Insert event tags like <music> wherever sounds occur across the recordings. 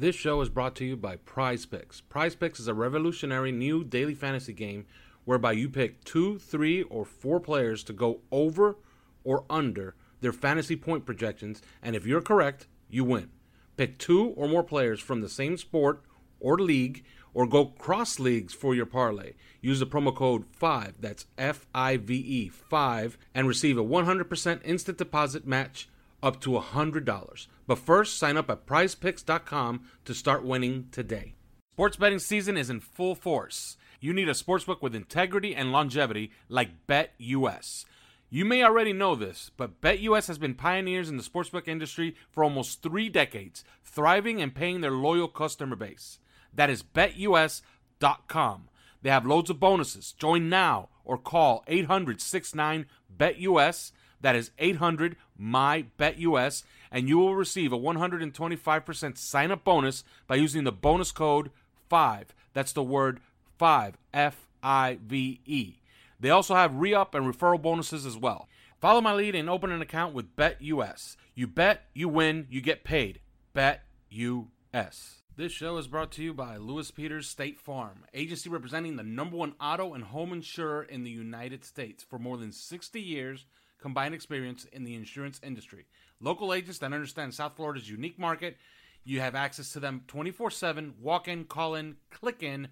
This show is brought to you by Prize Picks. Prize Picks is a revolutionary new daily fantasy game whereby you pick two, three, or four players to go over or under their fantasy point projections, and if you're correct, you win. Pick two or more players from the same sport or league, or go cross leagues for your parlay. Use the promo code 5, that's F I V E 5, and receive a 100% instant deposit match up to $100. But first, sign up at prizepicks.com to start winning today. Sports betting season is in full force. You need a sportsbook with integrity and longevity like BetUS. You may already know this, but BetUS has been pioneers in the sportsbook industry for almost three decades, thriving and paying their loyal customer base. That is betus.com. They have loads of bonuses. Join now or call 800 69 BetUS. That is 800 my BetUS, and you will receive a 125% sign up bonus by using the bonus code 5. That's the word 5, F I V E. They also have re up and referral bonuses as well. Follow my lead and open an account with Bet US. You bet, you win, you get paid. Bet US. This show is brought to you by Lewis Peters State Farm, agency representing the number one auto and home insurer in the United States for more than 60 years combined experience in the insurance industry. Local agents that understand South Florida's unique market. You have access to them 24 7, walk in, call in, click in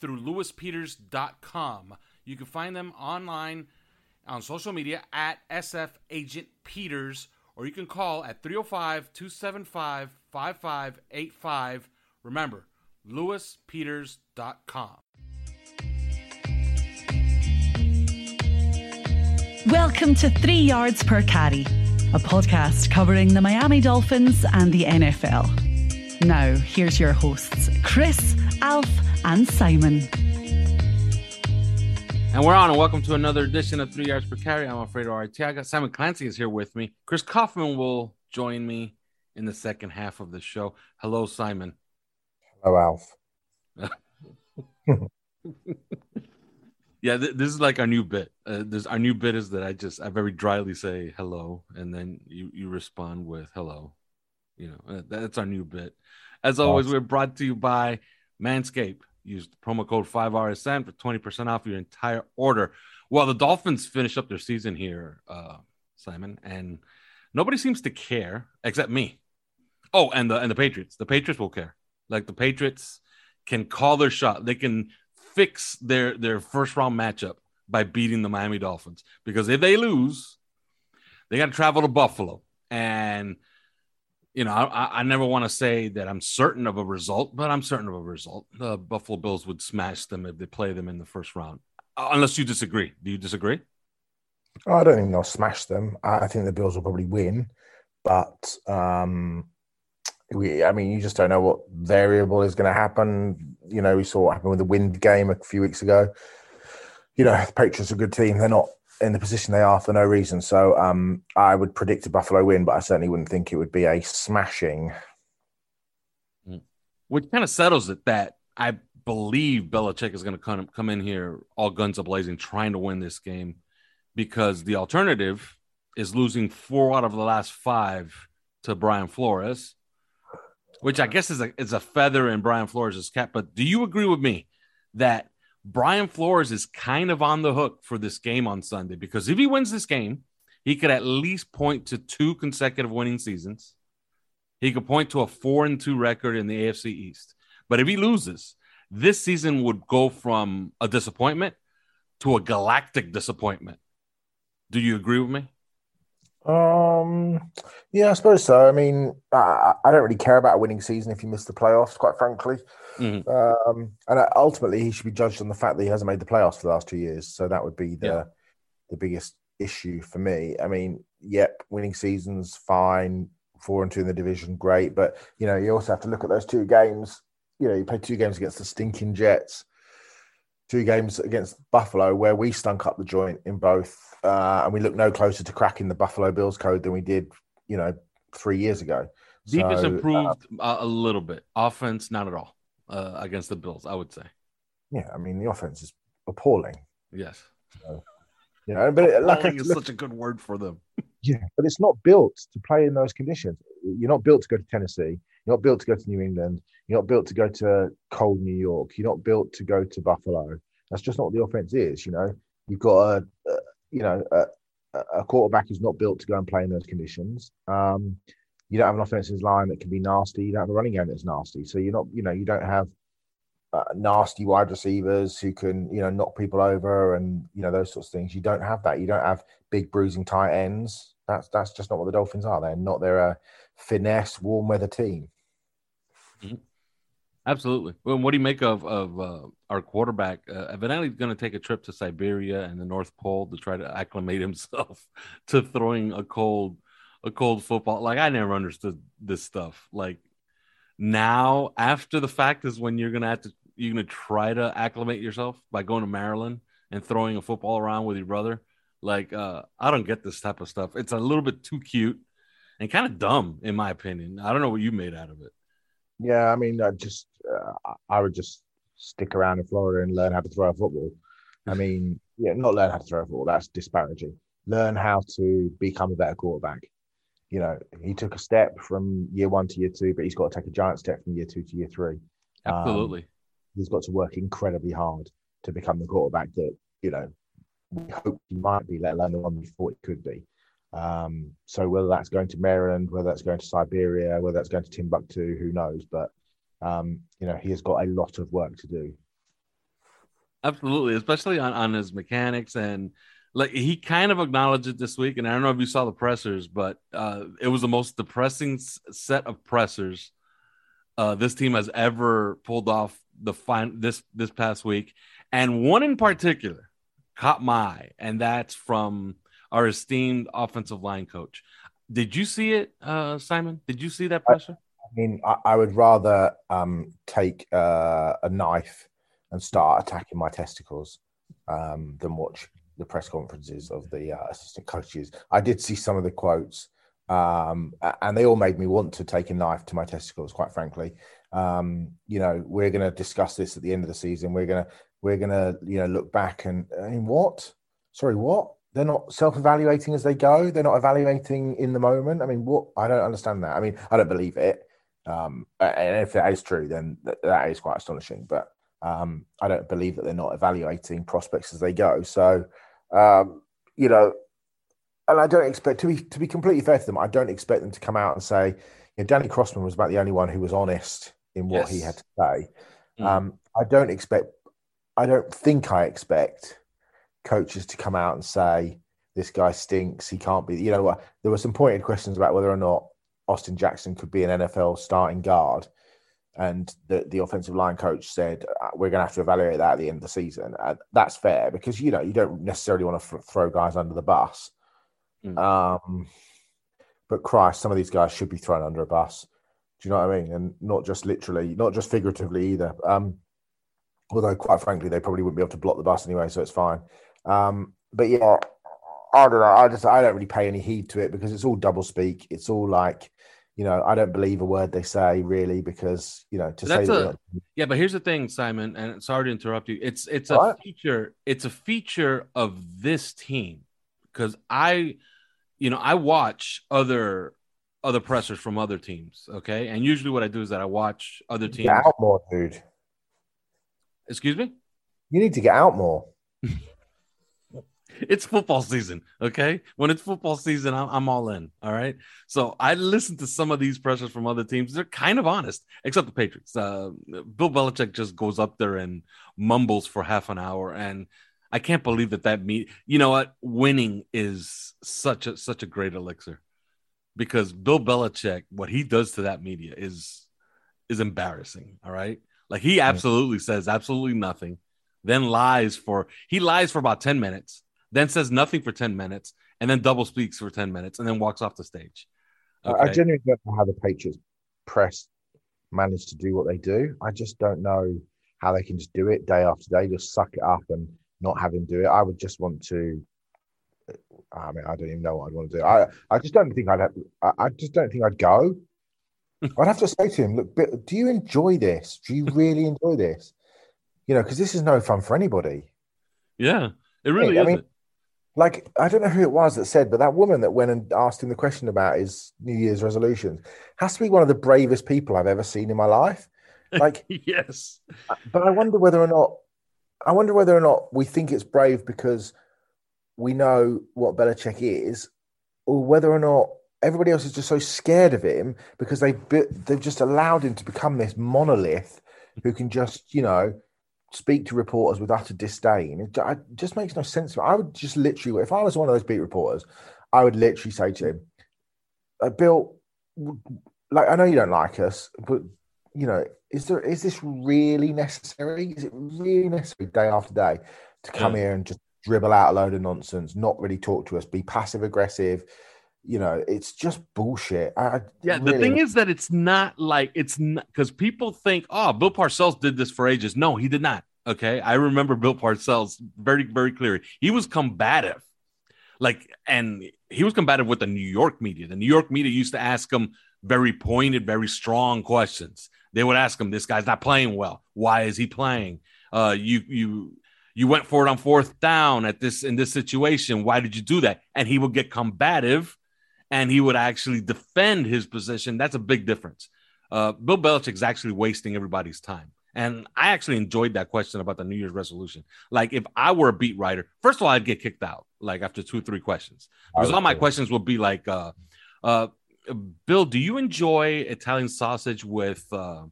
through lewispeters.com. You can find them online on social media at SF Agent Peters, or you can call at 305 275 5585. Remember, lewispeters.com. Welcome to Three Yards Per Carry, a podcast covering the Miami Dolphins and the NFL. Now, here's your hosts, Chris, Alf, and Simon. And we're on, and welcome to another edition of Three Yards Per Carry. I'm afraid RIT. I got Simon Clancy is here with me. Chris Kaufman will join me in the second half of the show. Hello, Simon. Hello, Alf. <laughs> Yeah, th- this is like our new bit. Uh, this our new bit is that I just I very dryly say hello, and then you you respond with hello. You know, uh, that's our new bit. As always, we're brought to you by Manscaped. Use the promo code 5RSN for 20% off your entire order. Well, the Dolphins finish up their season here, uh, Simon, and nobody seems to care except me. Oh, and the and the Patriots. The Patriots will care. Like the Patriots can call their shot. They can fix their their first round matchup by beating the Miami Dolphins. Because if they lose, they got to travel to Buffalo, and you know I, I never want to say that I'm certain of a result, but I'm certain of a result. The Buffalo Bills would smash them if they play them in the first round, Uh, unless you disagree. Do you disagree? Oh, I don't even know. Smash them. I, I think the Bills will probably win, but um, we. I mean, you just don't know what variable is going to happen. You know, we saw what happened with the wind game a few weeks ago. You know, the Patriots are a good team. They're not in the position they are for no reason. So um, I would predict a Buffalo win, but I certainly wouldn't think it would be a smashing. which kind of settles it that I believe Belichick is going to come come in here all guns a blazing, trying to win this game, because the alternative is losing four out of the last five to Brian Flores, which I guess is a is a feather in Brian Flores' cap. But do you agree with me that Brian Flores is kind of on the hook for this game on Sunday? Because if he wins this game, he could at least point to two consecutive winning seasons. He could point to a four and two record in the AFC East. But if he loses, this season would go from a disappointment to a galactic disappointment. Do you agree with me? Um, yeah, I suppose so. I mean, I, I, don't really care about a winning season if you miss the playoffs, quite frankly. Mm-hmm. Um, and ultimately, he should be judged on the fact that he hasn't made the playoffs for the last two years. So that would be the yeah. the biggest issue for me. I mean, yep, winning seasons fine, four and two in the division, great. But you know, you also have to look at those two games. You know, you play two games against the stinking Jets two games against Buffalo where we stunk up the joint in both, uh, and we look no closer to cracking the Buffalo Bills code than we did, you know, three years ago. Defense so, improved uh, a little bit. Offense, not at all uh, against the Bills, I would say. Yeah, I mean the offense is appalling. Yes. So, you know, but it, like is such a good word for them. Yeah, but it's not built to play in those conditions. You're not built to go to Tennessee. You're not built to go to New England. You're not built to go to cold New York. You're not built to go to Buffalo. That's just not what the offense is. You know, you've got a, a you know a, a, quarterback who's not built to go and play in those conditions. Um, you don't have an offensive line that can be nasty. You don't have a running game that's nasty. So you're not, you know, you don't have uh, nasty wide receivers who can, you know, knock people over and you know those sorts of things. You don't have that. You don't have big bruising tight ends. That's that's just not what the Dolphins are. They're not. They're a finesse warm weather team. Mm-hmm. Absolutely. Well, what do you make of of uh, our quarterback? Uh, evidently, going to take a trip to Siberia and the North Pole to try to acclimate himself <laughs> to throwing a cold a cold football. Like I never understood this stuff. Like now, after the fact, is when you're gonna have to you're gonna try to acclimate yourself by going to Maryland and throwing a football around with your brother. Like uh, I don't get this type of stuff. It's a little bit too cute and kind of dumb, in my opinion. I don't know what you made out of it. Yeah, I mean, I just uh, I would just stick around in Florida and learn how to throw a football. I mean, yeah, not learn how to throw a football. That's disparaging. Learn how to become a better quarterback. You know, he took a step from year one to year two, but he's got to take a giant step from year two to year three. Absolutely. Um, he's got to work incredibly hard to become the quarterback that you know we hope he might be, let alone the one we thought he could be. Um, so whether that's going to Maryland, whether that's going to Siberia, whether that's going to Timbuktu, who knows? But um, you know, he has got a lot of work to do. Absolutely, especially on, on his mechanics and like he kind of acknowledged it this week. And I don't know if you saw the pressers, but uh, it was the most depressing set of pressers uh, this team has ever pulled off the fine this this past week. And one in particular caught my eye, and that's from our esteemed offensive line coach. Did you see it, uh, Simon? Did you see that pressure? I, I mean, I, I, would rather um, take uh, a knife and start attacking my testicles um, than watch the press conferences of the uh, assistant coaches. I did see some of the quotes, um, and they all made me want to take a knife to my testicles. Quite frankly, um, you know, we're going to discuss this at the end of the season. We're going to we're going to you know look back and I mean, what? Sorry, what? They're not self-evaluating as they go. They're not evaluating in the moment. I mean, what? I don't understand that. I mean, I don't believe it. Um, and if that is true, then th- that is quite astonishing. But um, I don't believe that they're not evaluating prospects as they go. So, um, you know, and I don't expect to be to be completely fair to them. I don't expect them to come out and say, you know, Danny Crossman was about the only one who was honest in what yes. he had to say. Mm. Um, I don't expect. I don't think I expect coaches to come out and say this guy stinks. He can't be. You know? There were some pointed questions about whether or not Austin Jackson could be an NFL starting guard, and the the offensive line coach said uh, we're going to have to evaluate that at the end of the season. Uh, that's fair because you know you don't necessarily want to f- throw guys under the bus. Mm. Um, but Christ, some of these guys should be thrown under a bus. Do you know what I mean? And not just literally, not just figuratively either. Um, although, quite frankly, they probably wouldn't be able to block the bus anyway, so it's fine. Um, but yeah, I don't know. I just I don't really pay any heed to it because it's all double speak. It's all like, you know, I don't believe a word they say really because you know to That's say a that yeah, but here's the thing, Simon, and sorry to interrupt you. It's it's a right. feature. It's a feature of this team because I, you know, I watch other other pressers from other teams. Okay, and usually what I do is that I watch other teams. get out more, dude. Excuse me. You need to get out more. <laughs> it's football season okay? When it's football season I'm, I'm all in all right? So i listen to some of these pressures from other teams. They're kind of honest except the patriots. Uh, bill belichick just goes up there and mumbles for half an hour and i can't believe that that mean you know what? Winning is such a such a great elixir because bill belichick what he does to that media is is embarrassing all right? Like he absolutely says absolutely nothing then lies for he lies for about 10 minutes then says nothing for 10 minutes, and then double speaks for 10 minutes, and then walks off the stage. I- I genuinely don't know how the Patriots press manage to do what they do. I just don't know how they can just do it day after day, just suck it up and not have him do it. I would just want to. Uh, I mean, I don't even know what I'd want to do. I, I just don't think I'd have. I, just don't think I'd go. <laughs> I'd have to say to him, look, do you enjoy this? Do you really enjoy this? You know, because this is no fun for anybody. Yeah, it really I isn't. mean, like I don't know who it was that said, but that woman that went and asked him the question about his New Year's resolutions has to be one of the bravest people I've ever seen in my life. <laughs> Like, yes. but I wonder whether or not I wonder whether or not we think it's brave because we know what Belichick is, or whether or not everybody else is just so scared of him because they they've just allowed him to become this monolith who can just you know speak to reporters with utter disdain. It, it just makes no sense. I would just literally, if I was one of those beat reporters, I would literally say to him, uh, "Bill, like I know you don't like us, but you know, is there is this really necessary? Is it really necessary day after day to come Yeah. here and just dribble out a load of nonsense, not really talk to us, be passive aggressive?" You know, it's just bullshit. I, Yeah, the thing is that it's not like it's not because people think, oh, Bill Parcells did this for ages. No, he did not. Okay. I remember Bill Parcells very, very clearly. He was combative. Like, and he was combative with the New York media. The New York media used to ask him very pointed, very strong questions. They would ask him, This guy's not playing well. Why is he playing? Uh, you you you went for it on fourth down at this in this situation. Why did you do that? And he would get combative and he would actually defend his position. That's a big difference. Uh, Bill Belichick's actually wasting everybody's time. And I actually enjoyed that question about the New Year's resolution. Like, if I were a beat writer, first of all, I'd get kicked out like after two, three questions. Because all my questions would be like, uh, uh, Bill, do you enjoy Italian sausage with uh,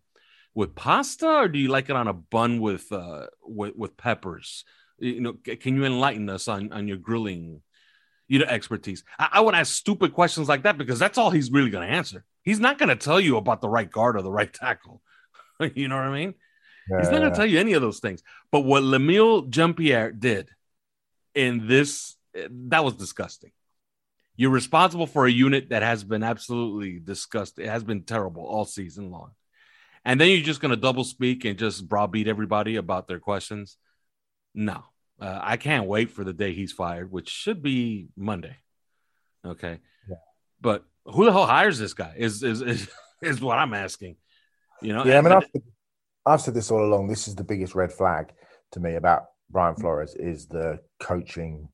with pasta, or do you like it on a bun with uh, with, with peppers? You know, can you enlighten us on on your grilling you know expertise. I, I would ask stupid questions like that because that's all he's really going to answer. He's not going to tell you about the right guard or the right tackle. <laughs> You know what i mean? He's not going to tell you any of those things. But what Lemuel Jeanpierre did in this eh, that was disgusting. You're responsible for a unit that has been absolutely disgusting it has been terrible all season long. And then you're just going to double speak and just browbeat everybody about their questions? No uh, I can't wait for the day he's fired, which should be Monday. Okay. Yeah. But who the hell hires this guy? Is is is, <laughs> is what I'm asking. You know? Yeah, I mean, I've, I've said this all along. This is the biggest red flag to me about Brian Flores is the coaching,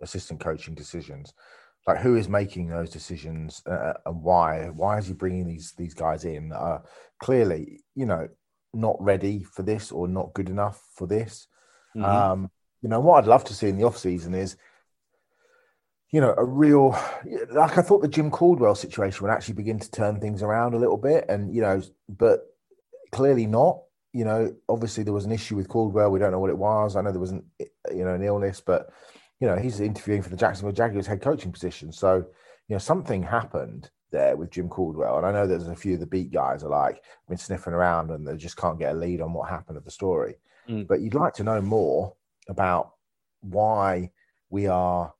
assistant coaching decisions. Like, who is making those decisions uh, and why? Why is he bringing these these guys in that are clearly, you know, not ready for this or not good enough for this? Mhm. Um, you know, what I'd love to see in the off season is, you know, a real like I thought the Jim Caldwell situation would actually begin to turn things around a little bit, and you know, but clearly not. You know, obviously there was an issue with Caldwell. We don't know what it was. I know there wasn't, you know, an illness, but you know, he's interviewing for the Jacksonville Jaguars head coaching position. So, you know, something happened there with Jim Caldwell, and I know there's a few of the beat guys are like been sniffing around and they just can't get a lead on what happened of the story. Mm. But you'd like to know more about why we are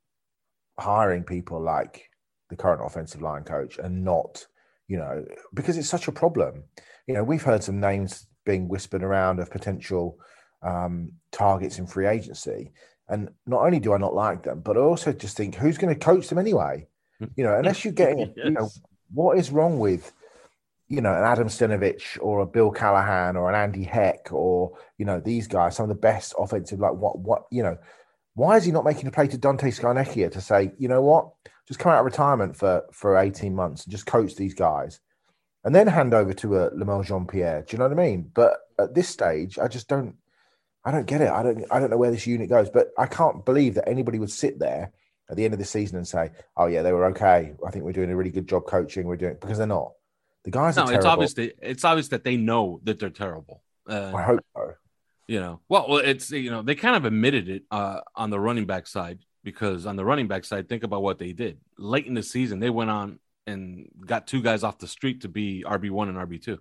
hiring people like the current offensive line coach and not, you know, because it's such a problem. You know, we've heard some names being whispered around of potential um, targets in free agency. And not only do I not like them, but I also just think who's going to coach them anyway? You know, unless you're getting, you know, <laughs> what is wrong with you know, an Adam Stenavich or a Bill Callahan or an Andy Heck or, you know, these guys, some of the best offensive, like what, what, you know, why is he not making a play to Dante Scarnecchia to say, you know what, just come out of retirement for, for 18 months and just coach these guys and then hand over to uh, a Lemuel Jeanpierre. Do you know what I mean? But at this stage, I just don't, I don't get it. I don't, I don't know where this unit goes, but I can't believe that anybody would sit there at the end of the season and say, oh yeah, they were okay. I think we're doing a really good job coaching. We're doing, because they're not the guys. No, it's obvious. That, it's obvious that they know that they're terrible. Uh, I hope so. You know, well, it's you know they kind of admitted it uh, on the running back side because on the running back side, think about what they did late in the season. They went on and got two guys off the street to be RB one and RB two.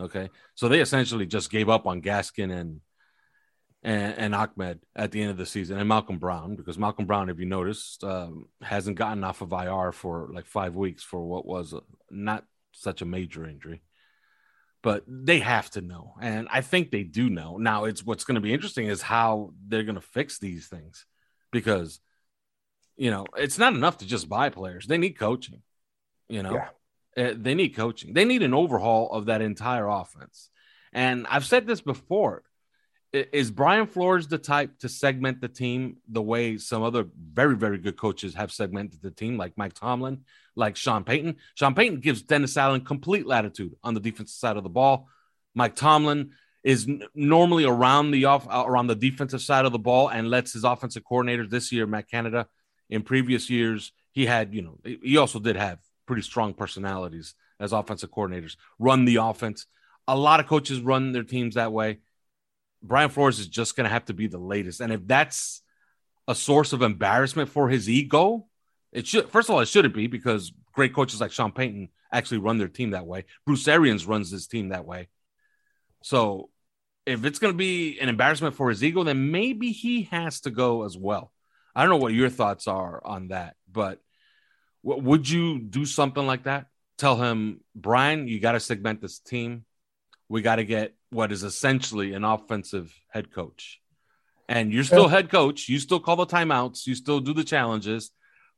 Okay, so they essentially just gave up on Gaskin and and, and, Ahmed at the end of the season, and Malcolm Brown, because Malcolm Brown, if you noticed, um, hasn't gotten off of IR for like five weeks for what was not such a major injury. But they have to know, and I think they do know. Now, it's what's going to be interesting is how they're going to fix these things, because you know it's not enough to just buy players; they need coaching. You know, yeah. uh, they need coaching. They need an overhaul of that entire offense. And I've said this before is Brian Flores the type to segment the team the way some other very, very good coaches have segmented the team, like Mike Tomlin, like Sean Payton? Sean Payton gives Dennis Allen complete latitude on the defensive side of the ball. Mike Tomlin is n- normally around the off uh, around the defensive side of the ball and lets his offensive coordinators this year, Matt Canada. In previous years, he had, you know, he also did have pretty strong personalities as offensive coordinators, run the offense. A lot of coaches run their teams that way Brian Flores is just going to have to be the latest. And if that's a source of embarrassment for his ego, it should, first of all, it shouldn't be because great coaches like Sean Payton actually run their team that way. Bruce Arians runs his team that way. So if it's going to be an embarrassment for his ego, then maybe he has to go as well. I don't know what your thoughts are on that, but would you do something like that? Tell him, Brian, you got to segment this team. We got to get what is essentially an offensive head coach. And you're still head coach. You still call the timeouts. You still do the challenges,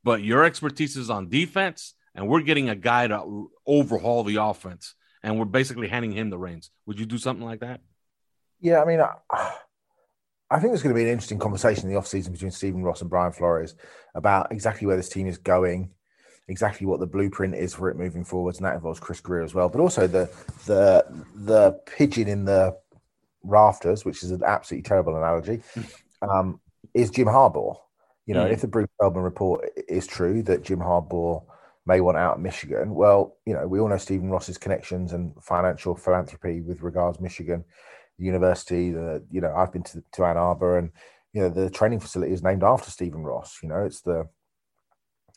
but your expertise is on defense. And we're getting a guy to overhaul the offense. And we're basically handing him the reins. Would you do something like that? Yeah, I mean, I, I think there's going to be an interesting conversation in the offseason between Stephen Ross and Brian Flores about exactly where this team is going exactly what the blueprint is for it moving forwards, and that involves Chris Grier as well. But also the the the pigeon in the rafters, which is an absolutely terrible analogy, um, is Jim Harbaugh. You know, mm. if the Bruce Feldman report is true that Jim Harbaugh may want out of Michigan, well, you know, we all know Stephen Ross's connections and financial philanthropy with regards Michigan University. The you know, I've been to, to Ann Arbor, and you know, the training facility is named after Stephen Ross. You know, it's the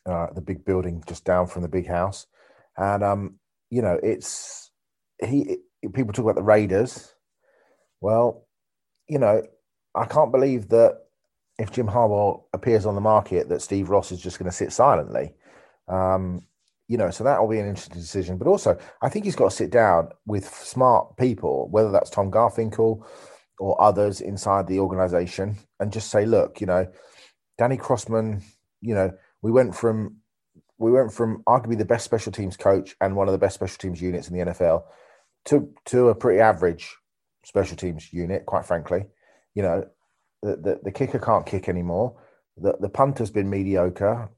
uh, the big building just down from the big house, and um, you know, it's he. People talk about the Raiders. Well, you know, I can't believe that if Jim Harbaugh appears on the market, that Steve Ross is just going to sit silently. Um, you know, so that will be an interesting decision. But also, I think he's got to sit down with smart people, whether that's Tom Garfinkel or others inside the organization, and just say, look, you know, Danny Crossman, you know, we went from we went from arguably the best special teams coach and one of the best special teams units in the NFL to to a pretty average special teams unit, quite frankly. You know, the, the, kicker can't kick anymore. The the punter's been mediocre.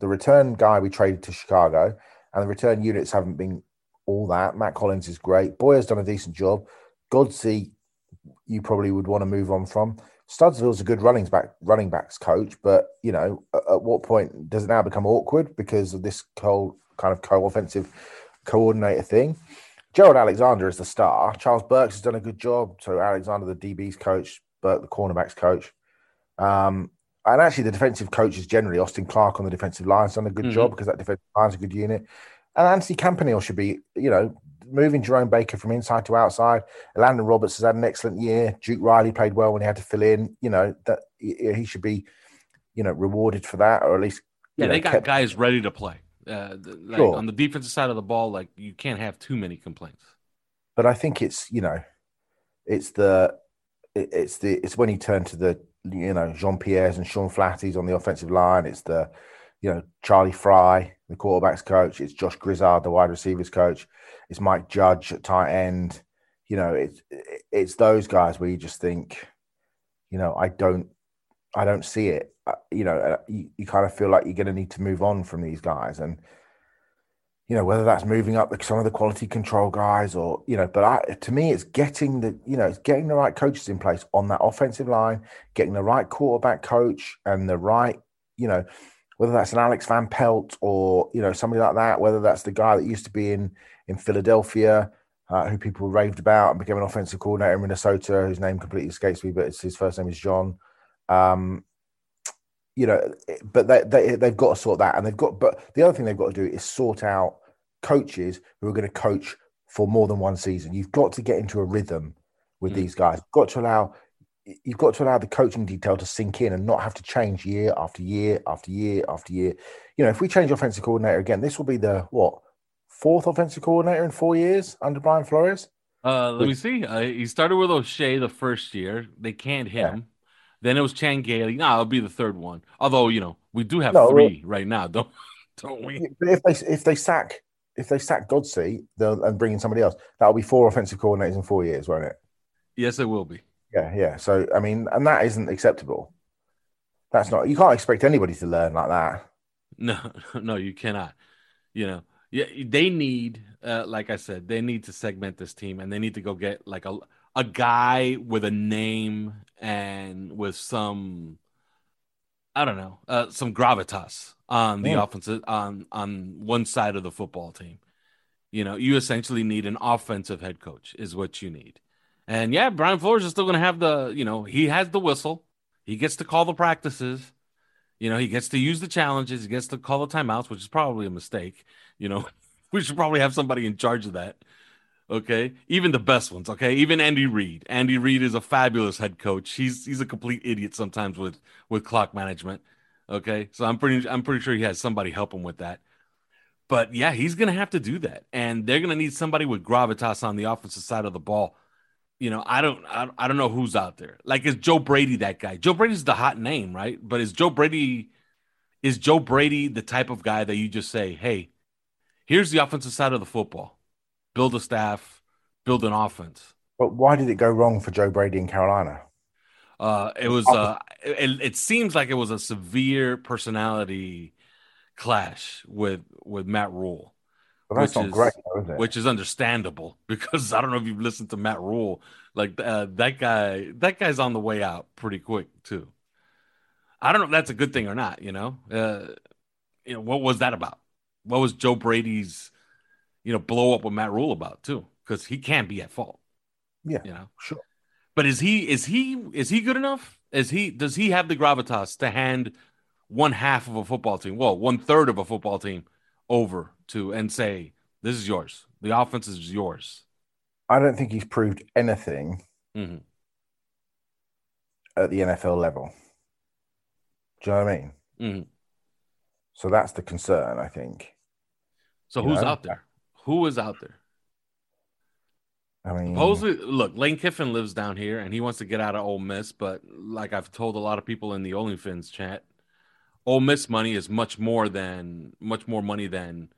The return guy we traded to Chicago and the return units haven't been all that. Matt Collins is great. Boyer's done a decent job. Godsey, you probably would want to move on from. Studesville's a good running back running backs coach, but you know, at, at what point does it now become awkward because of this whole kind of co-offensive coordinator thing? Gerald Alexander is the star. Charles Burks has done a good job. So Alexander, the DB's coach, Burke, the cornerbacks coach. Um, and actually, the defensive coaches generally, Austin Clark on the defensive line has done a good mm-hmm. job because that defensive line's a good unit. And Anthony Campanile should be, you know, moving Jerome Baker from inside to outside. Elandon Roberts has had an excellent year. Duke Riley played well when he had to fill in. You know that he should be, you know, rewarded for that, or at least. Yeah, know, they got kept... guys ready to play. Uh, like sure. On the defensive side of the ball, like you can't have too many complaints. But I think it's you know, it's the it's the it's when he turned to the you know Jeanpierre's and Sean Flatties on the offensive line. It's the you know, Charlie Frye, the quarterbacks coach. It's Josh Grizzard, the wide receivers coach. It's Mike Judge at tight end. You know, it's it's those guys where you just think, you know, I don't, I don't see it. Uh, you know, uh, you, you kind of feel like you're going to need to move on from these guys, and you know whether that's moving up some of the quality control guys or you know but I, to me it's getting the you know it's getting the right coaches in place on that offensive line getting the right quarterback coach and the right you know whether that's an alex van pelt or you know somebody like that whether that's the guy that used to be in in philadelphia uh, who people raved about and became an offensive coordinator in minnesota whose name completely escapes me but his first name is john. Um, you know, but they, they they've got to sort that, and they've got. But the other thing they've got to do is sort out coaches who are going to coach for more than one season. You've got to get into a rhythm with mm. these guys. You've got to allow you've got to allow the coaching detail to sink in and not have to change year after year after year after year. You know, if we change offensive coordinator again, this will be the what fourth offensive coordinator in four years under Brian Flores. Uh, let me see. Uh, he started with O'Shea the first year. They canned him. Yeah. Then it was Chan Gailey. No, it'll be the third one. Although you know we do have no, three well, right now, <laughs> don't don't we? But if they if they sack if they sack Godsey and bring in somebody else, that'll be four offensive coordinators in four years, won't it? Yes, it will be. Yeah, yeah. So I mean, and that isn't acceptable. That's not. You can't expect anybody to learn like that. <laughs> No, no, you cannot. You know, yeah, they need, uh, like I said, they need to segment this team, and they need to go get like a a guy with a name and with some I don't know, uh, some gravitas on the yeah. offensive on on one side of the football team. You know, you essentially need an offensive head coach is what you need. And yeah, Brian Flores is still going to have the, you know, he has the whistle. He gets to call the practices. You know, he gets to use the challenges. He gets to call the timeouts, which is probably a mistake. You know, <laughs> we should probably have somebody in charge of that. Okay, even the best ones. Okay, even Andy Reid. Andy Reid is a fabulous head coach. He's he's a complete idiot sometimes with with clock management. Okay, so I'm pretty I'm pretty sure he has somebody help him with that. But yeah, he's gonna have to do that, and they're gonna need somebody with gravitas on the offensive side of the ball. You know, I don't I, I don't know who's out there. Like, is Joe Brady that guy? Joe Brady's the hot name, right? But is Joe Brady is Joe Brady the type of guy that you just say, hey, here's the offensive side of the football build a staff, build an offense. But why did it go wrong for Joe Brady in Carolina? Uh, it was uh, it, it seems like it was a severe personality clash with with Matt Rhule. Well, that's not is, great, though, is Which is understandable <laughs> because I don't know if you've listened to Matt Rhule. Like uh, that guy, that guy's on the way out pretty quick too. I don't know if that's a good thing or not. You know, uh, you know what was that about? What was Joe Brady's you know, blow up with Matt Rhule about too, because he can't be at fault. Yeah, you know, sure. But is he is he is he good enough? Is he does he have the gravitas to hand one half of a football team, well, one third of a football team over to and say, This is yours. The offense is yours. I don't think he's proved anything mm-hmm. at the NFL level. Do you know what I mean? Mm-hmm. So that's the concern, I think. So you who's know? out there? Who is out there? I mean, supposedly, look, Lane Kiffin lives down here and he wants to get out of Ole Miss, but like I've told a lot of people in the OnlyFins chat, Ole Miss money is much more than much more money than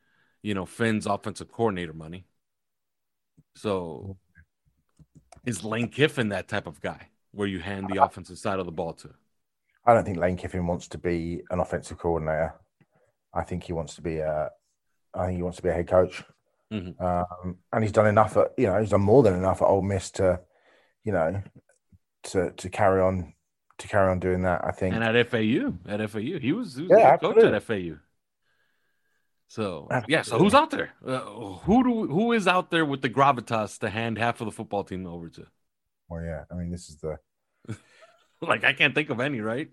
you know Finn's offensive coordinator money. So, is Lane Kiffin that type of guy where you hand the offensive side of the ball to? I don't think Lane Kiffin wants to be an offensive coordinator. I think he wants to be a. I think he wants to be a head coach. Mm-hmm. Um, and he's done enough at you know he's done more than enough at Ole Miss to you know to to carry on to carry on doing that. I think. And at FAU, at FAU, he was, he was yeah, coach at FAU. So absolutely. yeah, so who's out there? Uh, who do who is out there with the gravitas to hand half of the football team over to? Well, yeah, I mean this is the <laughs> like I can't think of any, right?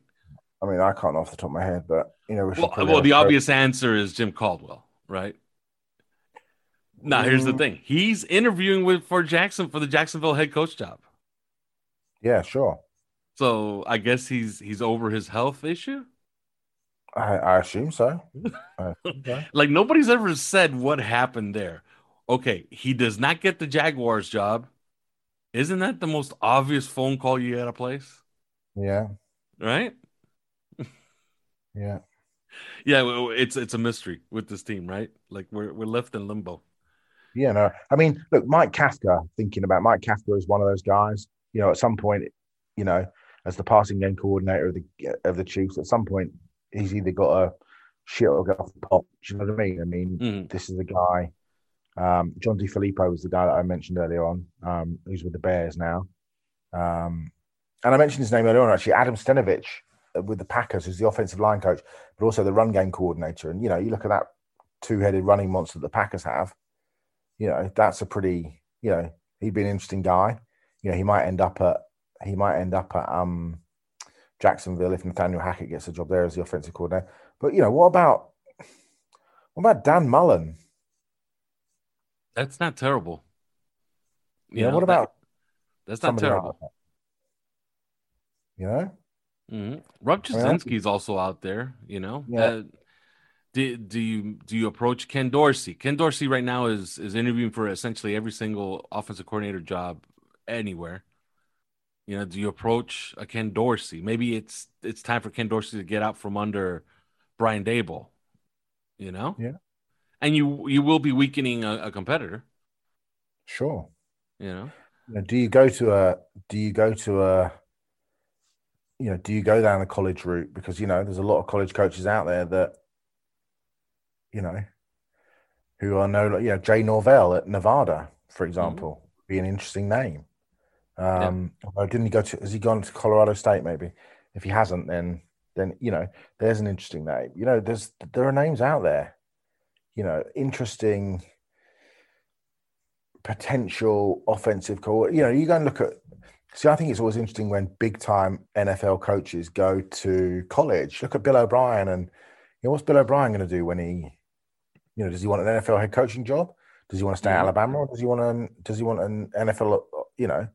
I mean, I can't off the top of my head, but you know, well, well the obvious answer is Jim Caldwell, right? Now, here's the mm. thing: he's interviewing with for Jackson for the Jacksonville head coach job. Yeah, sure. So I guess he's he's over his health issue. I, I assume so. <laughs> like nobody's ever said what happened there. Okay, he does not get the Jaguars job. Isn't that the most obvious phone call you got to place? Yeah. Right. yeah. <laughs> yeah, it's it's a mystery with this team, right? Like we're we're left in limbo. Yeah, no. I mean, look, Mike Kafka. Thinking about Mike Kafka is one of those guys. You know, at some point, you know, as the passing game coordinator of the of the Chiefs, at some point, he's either got a shit or get off the pot. Do you know what I mean? I mean, mm. this is the guy. Um, John DeFilippo was the guy that I mentioned earlier on, um, who's with the Bears now. Um, and I mentioned his name earlier on, actually, Adam Stenavich uh, with the Packers, who's the offensive line coach, but also the run game coordinator. And, you know, you look at that two headed running monster that the Packers have, you know, that's a pretty, you know, he'd be an interesting guy. You know, he might end up at, he might end up at um, Jacksonville if Nathaniel Hackett gets a job there as the offensive coordinator. But, you know, what about, what about Dan Mullen? That's not terrible. You yeah, know, what about that, that's not terrible. Like you know, mm-hmm. Rob Jasinski's also out there. You know, yeah. Do, do you do you approach Ken Dorsey? Ken Dorsey right now is is interviewing for essentially every single offensive coordinator job anywhere. You know, do you approach a Ken Dorsey? Maybe it's it's time for Ken Dorsey to get out from under Brian Daboll. You know, yeah, and you you will be weakening a, a competitor. Sure. You know, do you go to a do you go to a you know do you go down the college route because you know there's a lot of college coaches out there that you know who are no you know Jay Norvell at Nevada for example mm-hmm. be an interesting name um yeah. didn't he go to has he gone to Colorado State maybe if he hasn't then then you know there's an interesting name you know there's there are names out there you know, interesting potential offensive call. You know, you go and look at. See, I think it's always interesting when big time NFL coaches go to college. Look at Bill O'Brien, and you know what's Bill O'Brien going to do when he, you know, does he want an NFL head coaching job? Does he want to stay at Alabama, or does he want an does he want an NFL? You know,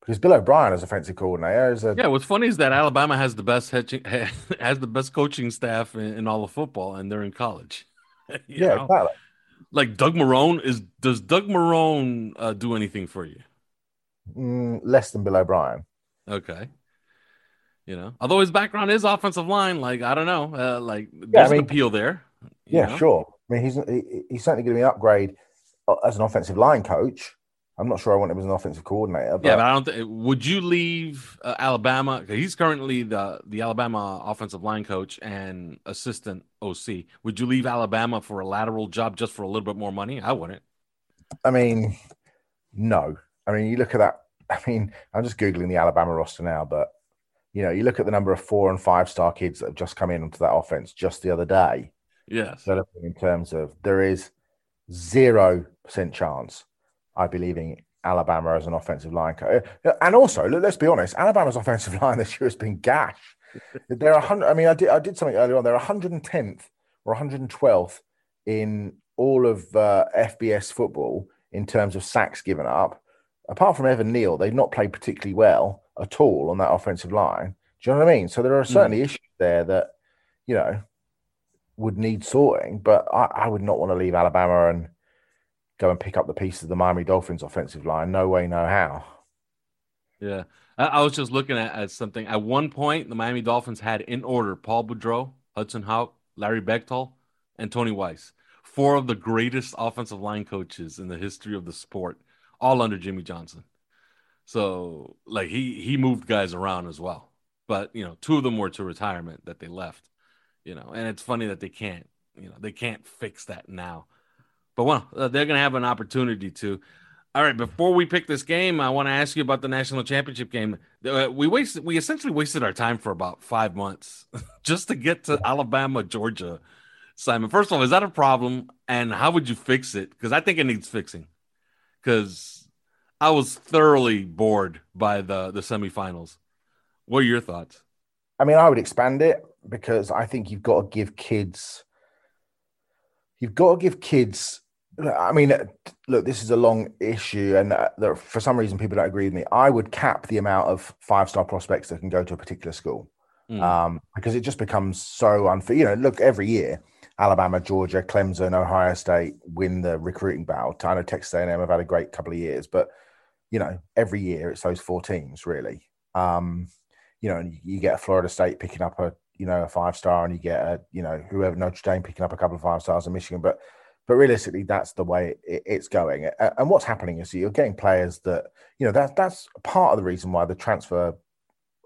because Bill O'Brien as offensive coordinator is a yeah. What's funny is that Alabama has the best head, <laughs> has the best coaching staff in, in all of football, and they're in college. <laughs> yeah, know? exactly. Like Doug Marrone is. Does Doug Marrone uh, do anything for you? Mm, less than Bill O'Brien. Okay. You know, although his background is offensive line, like I don't know, uh, like yeah, there's I mean, an appeal there. Yeah, know? sure. I mean, he's he, he's certainly going to be an upgrade uh, as an offensive line coach. I'm not sure I want him as an offensive coordinator. But... Yeah, but I don't. Th- would you leave uh, Alabama? He's currently the the Alabama offensive line coach and assistant OC. Would you leave Alabama for a lateral job just for a little bit more money? I wouldn't. I mean, no. I mean, you look at that. I mean, I'm just googling the Alabama roster now, but you know, you look at the number of four and five star kids that have just come in onto that offense just the other day. Yes. In terms of there is zero percent chance I believe in Alabama as an offensive line. Uh, and also, let's be honest, Alabama's <laughs> offensive line this year has been gash. They're 100. I mean, I did, I did something earlier on. They're 110th or 112th in all of uh, FBS football in terms of sacks given up. Apart from Evan Neal, they've not played particularly well at all on that offensive line. Do you know what I mean? So there are certainly mm. issues there that, you know, would need sorting. But I, I would not want to leave Alabama and go and pick up the pieces of the Miami Dolphins offensive line. No way, no how. Yeah. I, was just looking at, at, something. At one point, the Miami Dolphins had in order Paul Boudreau, Hudson Houck, Larry Beightol, and Tony Wise. Four of the greatest offensive line coaches in the history of the sport, all under Jimmy Johnson. So, like, he he moved guys around as well. But, you know, two of them were to retirement that they left, you know, and it's funny that they can't, you know, they can't fix that now. But well, uh, they're going to have an opportunity to. All right, before we pick this game, I want to ask you about the national championship game. Uh, we wasted, we essentially wasted our time for about five months <laughs> just to get to Alabama, Georgia. Simon, first of all, is that a problem, and how would you fix it? Because I think it needs fixing. Because I was thoroughly bored by the the semifinals. What are your thoughts? I mean, I would expand it because I think you've got to give kids, you've got to give kids I mean, look, this is a long issue, and uh, there, for some reason, people don't agree with me. I would cap the amount of five star prospects that can go to a particular school mm. um, because it just becomes so unfair. You know, look, every year, Alabama, Georgia, Clemson, Ohio State win the recruiting battle. I know Texas A&M have had a great couple of years, but you know, every year it's those four teams really. Um, you know, you get a Florida State picking up a you know, a five star and you get a, you know, whoever Notre Dame picking up a couple of five stars in Michigan. But but realistically, that's the way it, it's going. And what's happening is you're getting players that, you know, that's that's part of the reason why the transfer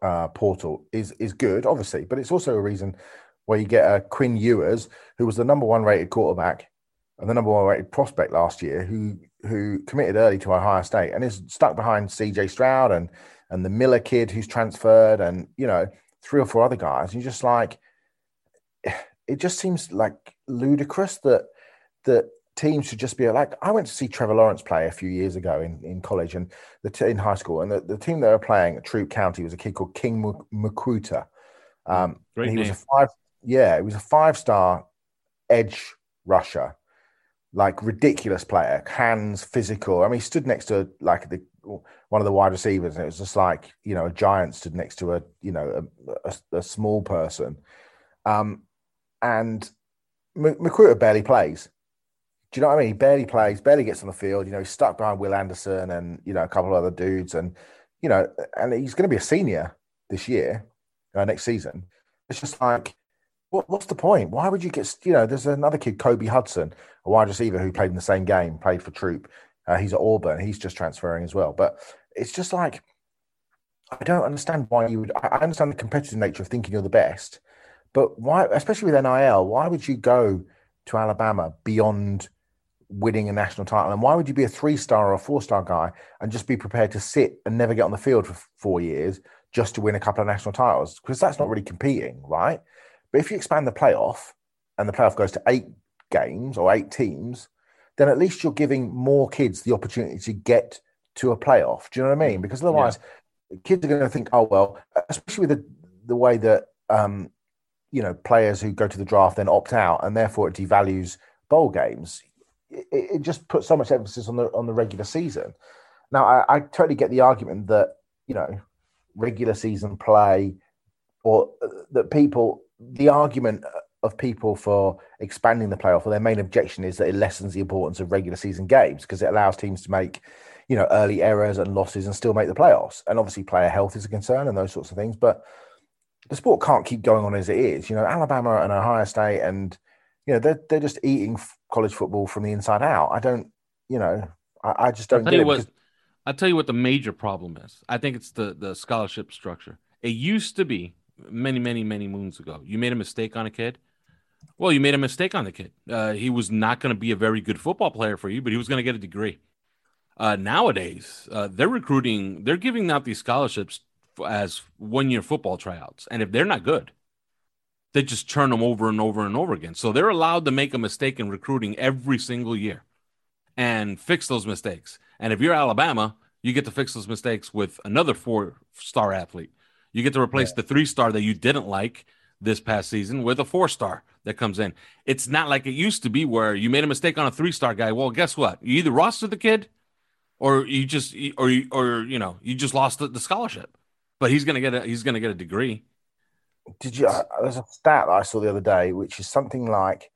uh, portal is is good, obviously, but it's also a reason where you get a Quinn Ewers, who was the number one rated quarterback and the number one rated prospect last year, who who committed early to Ohio State and is stuck behind CJ Stroud and and the Miller kid who's transferred, and you know three or four other guys. And you're just like, <sighs> it just seems like ludicrous that that teams should just be like. I went to see Trevor Lawrence play a few years ago in, in college and the t- in high school, and the, the team they were playing at Troup County was a kid called King Mwikuta. Um, Great he name. was a five, yeah, he was a five star edge rusher, like ridiculous player, hands, physical. I mean, he stood next to like the one of the wide receivers, and it was just like you know a giant stood next to a you know a, a, a small person, um, and McQuarrie barely plays. Do you know what I mean? He barely plays, barely gets on the field. You know, he's stuck behind Will Anderson and you know a couple of other dudes, and you know, and he's going to be a senior this year, uh, next season. It's just like, what, what's the point? Why would you get? You know, there's another kid, Kobe Hudson, a wide receiver who played in the same game, played for Troup. Uh, he's at Auburn. He's just transferring as well. But it's just like, I don't understand why you would. I understand the competitive nature of thinking you're the best, but why, especially with NIL, why would you go to Alabama beyond winning a national title? And why would you be a three star or a four star guy and just be prepared to sit and never get on the field for four years just to win a couple of national titles? Because that's not really competing, right? But if you expand the playoff and the playoff goes to eight games or eight teams, then at least you're giving more kids the opportunity to get to a playoff. Do you know what I mean? Because otherwise, yeah. kids are going to think, oh, well, especially with the, the way that, um, you know, players who go to the draft then opt out and therefore it devalues bowl games. It, it just puts so much emphasis on the on the regular season. Now, I, I totally get the argument that you know regular season play or uh, that people the argument of people for expanding the playoff, or their main objection is that it lessens the importance of regular season games because it allows teams to make, you know, early errors and losses and still make the playoffs. And obviously, player health is a concern and those sorts of things. But the sport can't keep going on as it is. You know, Alabama and Ohio State, and you know, they're they're just eating college football from the inside out. I don't, you know, I, I just don't. I'll tell you what. I'll tell you what the major problem is. I think it's the the scholarship structure. It used to be many, many, many moons ago. You made a mistake on a kid well, you made a mistake on the kid. Uh, he was not going to be a very good football player for you, but he was going to get a degree. Uh, nowadays, uh, they're recruiting, they're giving out these scholarships as one year football tryouts. And if they're not good, they just turn them over and over and over again. So they're allowed to make a mistake in recruiting every single year and fix those mistakes. And if you're Alabama, you get to fix those mistakes with another four star athlete. You get to replace yeah. the three star that you didn't like this past season with a four star that comes in. It's not like it used to be where you made a mistake on a three star guy. Well, guess what? You either roster the kid or you just or you or you know, you just lost the, the scholarship. But he's gonna get a he's gonna get a degree. Did you uh, there's a stat that I saw the other day, which is something like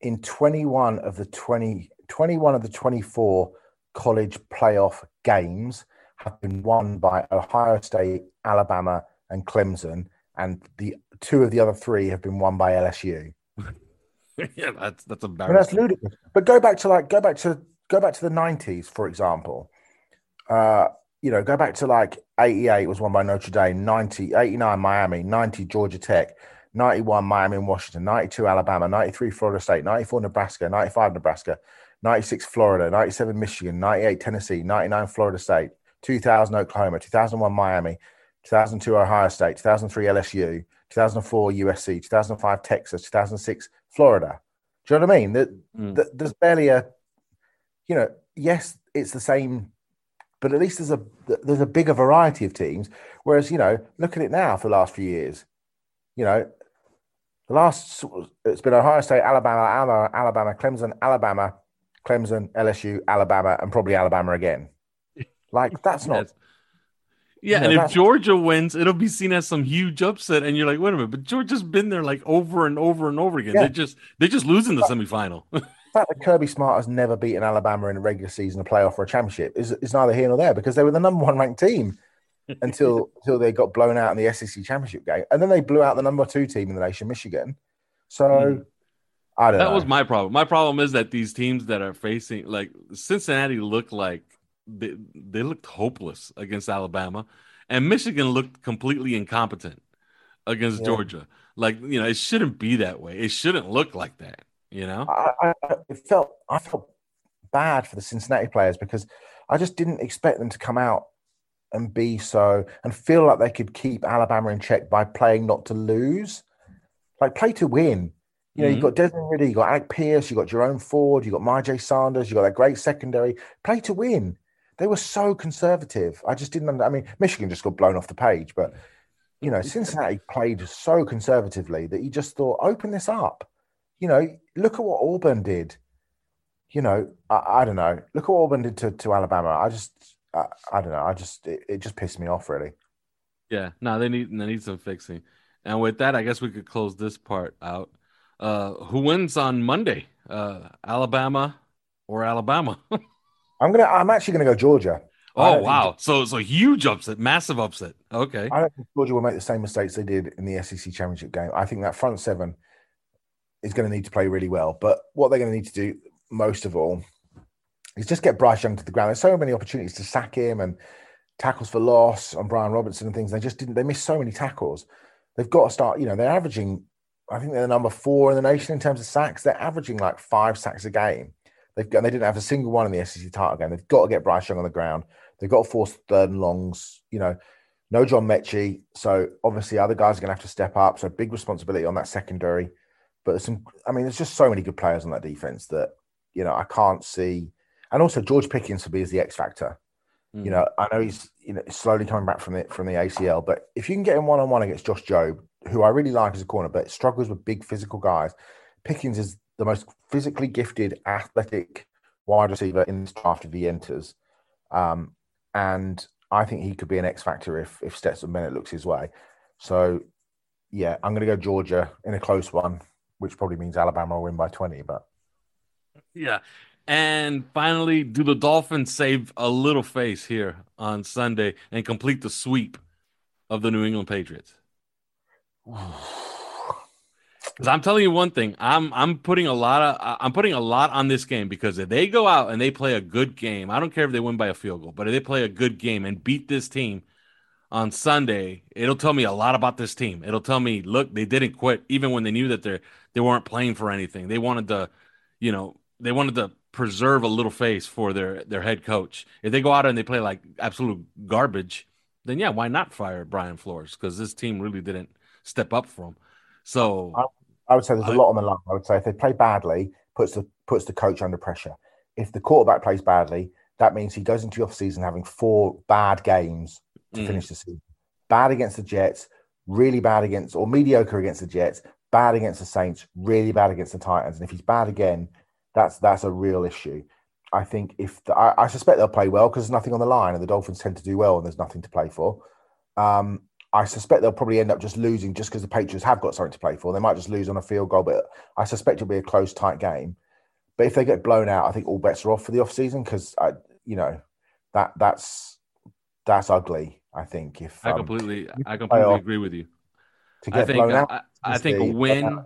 in 21 of the 20 21 of the 24 college playoff games have been won by Ohio State, Alabama, and Clemson and the two of the other three have been won by LSU. <laughs> yeah, that's that's embarrassing. I that's ludicrous. But go back to like go back to go back to the nineties, for example. Uh, you know, go back to like 88 was won by Notre Dame, 90, 89 Miami, 90 Georgia Tech, 91 Miami and Washington, 92 Alabama, 93 Florida State, 94 Nebraska, 95 Nebraska, 96 Florida, 97 Michigan, 98 Tennessee, 99 Florida State, 2000 Oklahoma, 2001 Miami, 2002 Ohio State, 2003 LSU, 2004 USC, 2005 Texas, 2006 Florida. Do you know what I mean? That mm. there's barely a, you know, yes, it's the same, but at least there's a there's a bigger variety of teams. Whereas you know, look at it now for the last few years. You know, the last it's been Ohio State, Alabama, Alabama, Alabama, Clemson, Alabama, Clemson, LSU, Alabama, and probably Alabama again. Like that's not. Yeah, and if Georgia wins, it'll be seen as some huge upset, and you're like, wait a minute, but Georgia's been there like over and over and over again. Yeah. They just they just losing the semifinal. <laughs> the fact that Kirby Smart has never beaten Alabama in a regular season, a playoff, or a championship is, is neither here nor there because they were the number one ranked team <laughs> until until they got blown out in the SEC championship game, and then they blew out the number two team in the nation, Michigan. So mm. I don't. That know. was my problem. My problem is that these teams that are facing like Cincinnati look like they, they looked hopeless against Alabama, and Michigan looked completely incompetent against yeah. Georgia. Like you know, it shouldn't be that way. It shouldn't look like that. You know, I, I it felt I felt bad for the Cincinnati players because I just didn't expect them to come out and be so and feel like they could keep Alabama in check by playing not to lose, like play to win. You know, mm-hmm. you've got Desmond Ridder, you've got Alec Pierce, you've got Jerome Ford, you've got Myjai Sanders, you've got that great secondary. Play to win. They were so conservative. I just didn't. I mean, Michigan just got blown off the page, but you know, Cincinnati played so conservatively that you just thought, open this up. You know, look at what Auburn did. You know, I, I don't know. Look at what Auburn did to, to Alabama. I just, I, I don't know. I just, it, it just pissed me off, really. Yeah, no, they need they need some fixing. And with that, I guess we could close this part out. Uh, who wins on Monday? Uh, Alabama or Alabama? <laughs> I'm gonna. I'm actually gonna go Georgia. Oh wow! so so huge upset, massive upset. Okay. I don't think Georgia will make the same mistakes they did in the SEC championship game. I think that front seven is going to need to play really well. But what they're going to need to do most of all is just get Bryce Young to the ground. There's so many opportunities to sack him and tackles for loss on Brian Robinson and things. They just didn't. They missed so many tackles. They've got to start. You know, they're averaging. I think they're the number four in the nation in terms of sacks. They're averaging like five sacks a game. They've got, they didn't have a single one in the SEC title game. They've got to get Bryce Young on the ground. They've got to force third and longs. You know, no John Metchie. So obviously other guys are going to have to step up. So big responsibility on that secondary. But there's some, I mean, there's just so many good players on that defense that, you know, I can't see. And also George Pickens will be as the X factor. Mm. You know, I know he's, you know, slowly coming back from the, from the ACL, but if you can get him one on one against Josh Jobe, who I really like as a corner, but struggles with big physical guys, Pickens is the most physically gifted, athletic wide receiver in this draft if he enters. Um, and I think he could be an X factor if if Stetson Bennett looks his way. So, yeah, I'm going to go Georgia in a close one, which probably means Alabama will win by 20. But yeah. And finally, do the Dolphins save a little face here on Sunday and complete the sweep of the New England Patriots? Because I'm telling you one thing, I'm I'm putting a lot of I'm putting a lot on this game because if they go out and they play a good game, I don't care if they win by a field goal, but if they play a good game and beat this team on Sunday, it'll tell me a lot about this team. It'll tell me, look, they didn't quit even when they knew that they they weren't playing for anything. They wanted to, you know, they wanted to preserve a little face for their their head coach. If they go out and they play like absolute garbage, then yeah, why not fire Brian Flores? Because this team really didn't step up for him. So I would say there's a lot on the line. I would say if they play badly, puts the puts the coach under pressure. If the quarterback plays badly, that means he goes into the off season having four bad games to mm. finish the season. Bad against the Jets, really bad against or mediocre against the Jets, bad against the Saints, really bad against the Titans. And if he's bad again, that's that's a real issue. I think if the, I, I, suspect they'll play well because there's nothing on the line, and the Dolphins tend to do well, and there's nothing to play for. Um, I suspect they'll probably end up just losing just because the Patriots have got something to play for. They might just lose on a field goal, but I suspect it'll be a close, tight game. But if they get blown out, I think all bets are off for the off season because I, you know, that that's that's ugly. I think if I um, completely, um, I completely agree with you. To get I think, blown out, I, I think a win,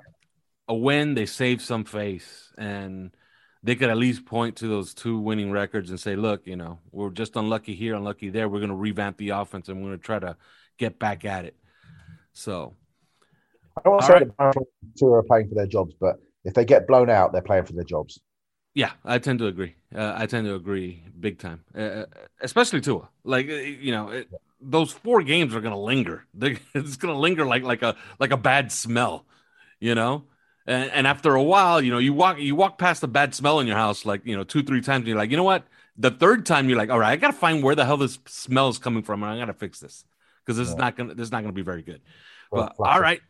a win, they save some face, and they could at least point to those two winning records and say, "Look, you know, we're just unlucky here, unlucky there. We're going to revamp the offense, and we're going to try to." Get back at it. So I don't want to say right. the two are playing for their jobs, but if they get blown out, they're playing for their jobs. Yeah, I tend to agree. Uh, I tend to agree big time, uh, uh especially Tua. Like uh, you know, it, those four games are going to linger. <laughs> They're, it's going to linger like like a like a bad smell, you know. And, and after a while, you know, you walk you walk past a bad smell in your house like you know two three times. And you're like, you know what? The third time, you're like, all right, I got to find where the hell this smell is coming from, and I got to fix this because this yeah. is not gonna this is not gonna be very good. Well, but, all right.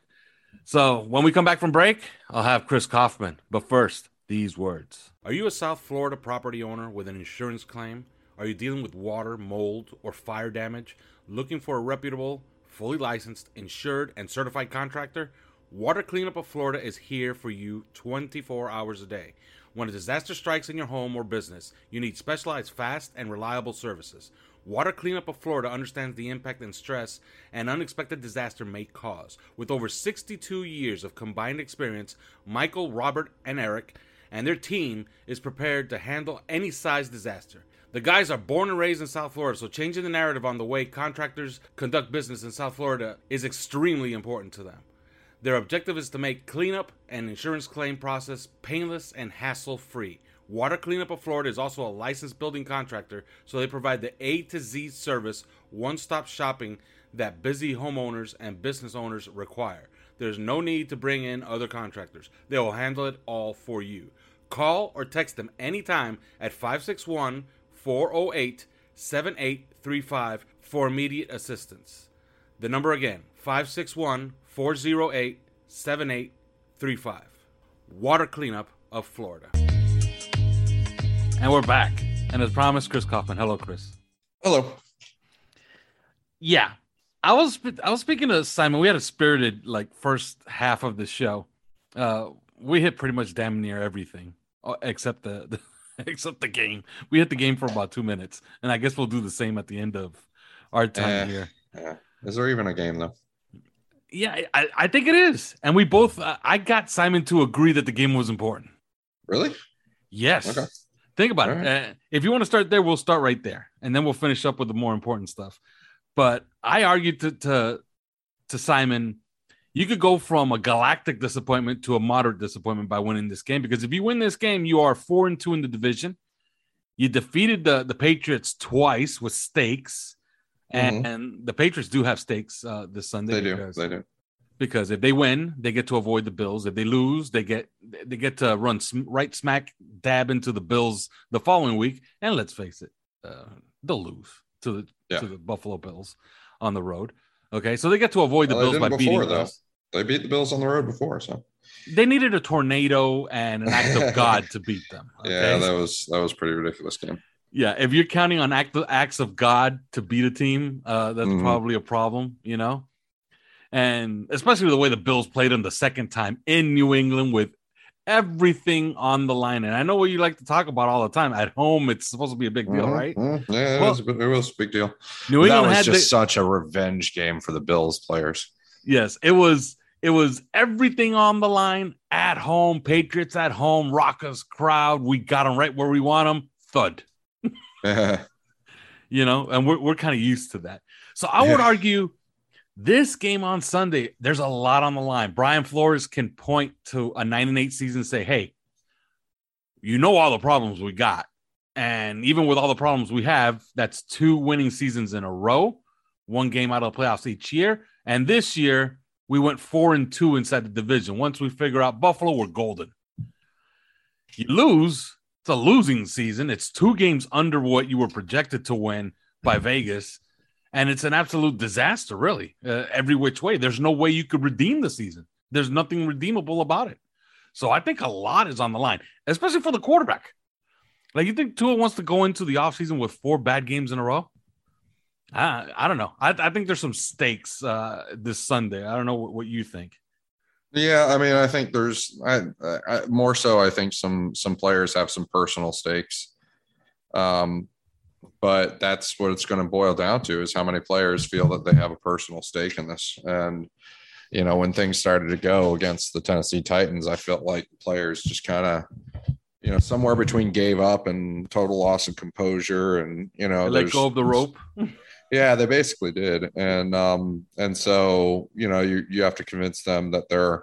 So when we come back from break, I'll have Chris Kaufman. But first, these words. Are you a South Florida property owner with an insurance claim? Are you dealing with water, mold, or fire damage? Looking for a reputable, fully licensed, insured, and certified contractor? Water Cleanup of Florida is here for you 24 hours a day. When a disaster strikes in your home or business, you need specialized, fast, and reliable services. Water Cleanup of Florida understands the impact and stress an unexpected disaster may cause. With over 62 years of combined experience, Michael, Robert, and Eric and their team is prepared to handle any size disaster. The guys are born and raised in South Florida, so changing the narrative on the way contractors conduct business in South Florida is extremely important to them. Their objective is to make cleanup and insurance claim process painless and hassle free. Water Cleanup of Florida is also a licensed building contractor, so they provide the A to Z service, one stop shopping that busy homeowners and business owners require. There's no need to bring in other contractors, they will handle it all for you. Call or text them anytime at 561 408 7835 for immediate assistance. The number again 561 408 7835. Water Cleanup of Florida. And we're back. And as promised, Chris Kaufman. Hello, Chris. Hello. Yeah. I was I was speaking to Simon. We had a spirited like first half of the show. Uh, we hit pretty much damn near everything uh, except the, the <laughs> except the game. We hit the game for about two minutes, and I guess we'll do the same at the end of our time uh, here. Yeah. Is there even a game though? Yeah, I, I think it is. And we both, uh, I got Simon to agree that the game was important. Really? Yes. Okay. Think about All it. Right. Uh, if you want to start there, we'll start right there, and then we'll finish up with the more important stuff. But I argued to to, to Simon, you could go from a galactic disappointment to a moderate disappointment by winning this game because if you win this game, you are four and two in the division. You defeated the the Patriots twice with stakes and, mm-hmm. and the Patriots do have stakes uh, this Sunday. They do. They do. Because if they win, they get to avoid the Bills. If they lose, they get they get to run sm- right smack dab into the Bills the following week. And let's face it, uh, they'll lose to the yeah. to the Buffalo Bills on the road. Okay, so they get to avoid the well, Bills by before, beating though. They beat the Bills on the road before, so they needed a tornado and an act of <laughs> God to beat them. Okay? Yeah, that was that was pretty ridiculous game. Yeah, if you're counting on act, acts of God to beat a team, uh, that's mm-hmm. probably a problem, you know. And especially the way the Bills played them the second time in New England with everything on the line. And I know what you like to talk about all the time. At home, it's supposed to be a big deal, mm-hmm. right? Mm-hmm. Yeah, it, well, was a, it was a big deal. New England that was just the, such a revenge game for the Bills players. Yes, it was. It was everything on the line at home. Patriots at home. Rockers crowd. We got them right where we want them. Thud. <laughs> you know, and we're, we're kind of used to that. So I would argue this game on Sunday, there's a lot on the line. Brian Flores can point to a 9 and 8 season and say, hey, you know all the problems we got. And even with all the problems we have, that's two winning seasons in a row, one game out of the playoffs each year. And this year, we went four and two inside the division. Once we figure out Buffalo, we're golden. You lose, it's a losing season. It's two games under what you were projected to win by Vegas, and it's an absolute disaster, really, uh, every which way. There's no way you could redeem the season. There's nothing redeemable about it. So I think a lot is on the line, especially for the quarterback. Like you think Tua wants to go into the offseason with four bad games in a row? I, I don't know. I, I think there's some stakes uh, this Sunday. I don't know what, what you think. Yeah, I mean, I think there's I, I, more so. I think some some players have some personal stakes, um, but that's what it's going to boil down to: is how many players feel that they have a personal stake in this. And you know, when things started to go against the Tennessee Titans, I felt like players just kind of, you know, somewhere between gave up and total loss of composure, and you know, let go of the rope. <laughs> Yeah, they basically did, and um, and so you know you you have to convince them that they're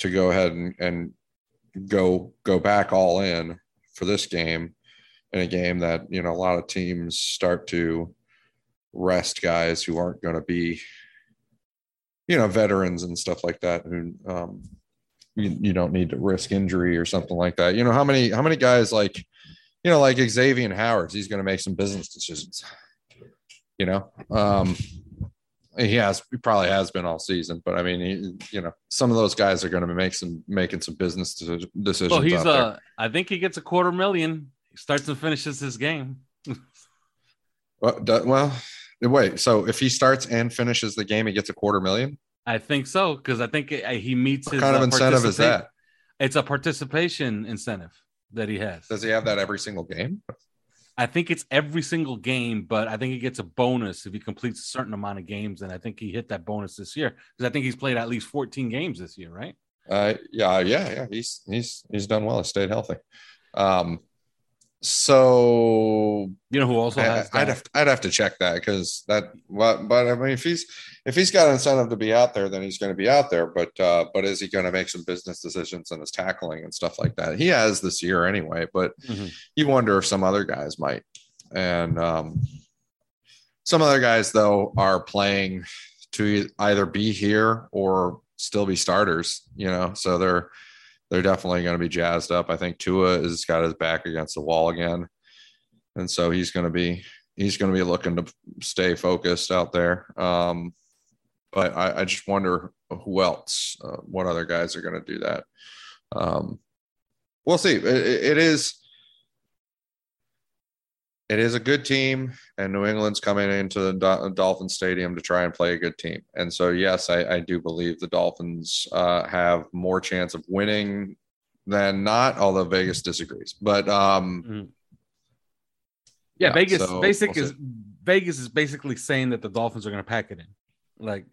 to go ahead and, and go go back all in for this game in a game that you know a lot of teams start to rest guys who aren't going to be you know veterans and stuff like that who um, you, you don't need to risk injury or something like that you know how many how many guys like you know like xavier howard he's going to make some business decisions you know. Um, he has he probably has been all season, but I mean, he, you know, some of those guys are going to make some making some business decisions. Well, he's uh, I think he gets a quarter million. He starts and finishes his game. <laughs> well, well, wait. So if he starts and finishes the game, he gets a quarter million. I think so because I think he meets what his kind of uh, incentive is that? It's a participation incentive that he has. Does he have that every single game? I think it's every single game, but I think he gets a bonus if he completes a certain amount of games, and I think he hit that bonus this year because I think he's played at least 14 games this year, right? Uh, yeah, yeah, yeah. He's he's he's done well. He stayed healthy. Um, so you know who also has I, would have I'd have to check that because that but, but I mean if he's if he's got incentive to be out there then he's going to be out there but uh but is he going to make some business decisions and his tackling and stuff like that? He has this year anyway but mm-hmm. you wonder if some other guys might. And um some other guys though are playing to either be here or still be starters you know? So they're they're definitely going to be jazzed up. I think Tua has got his back against the wall again, and so he's going to be he's going to be looking to stay focused out there. Um, but I, I, just wonder who else, uh, what other guys are going to do that. Um, we'll see. it, it is it is a good team, and New England's coming into the Dolphin Stadium to try and play a good team. And so, yes, I, I do believe the Dolphins uh, have more chance of winning than not. Although Vegas disagrees, but um, mm-hmm. yeah, yeah, Vegas so basic we'll is Vegas is basically saying that the Dolphins are going to pack it in, like.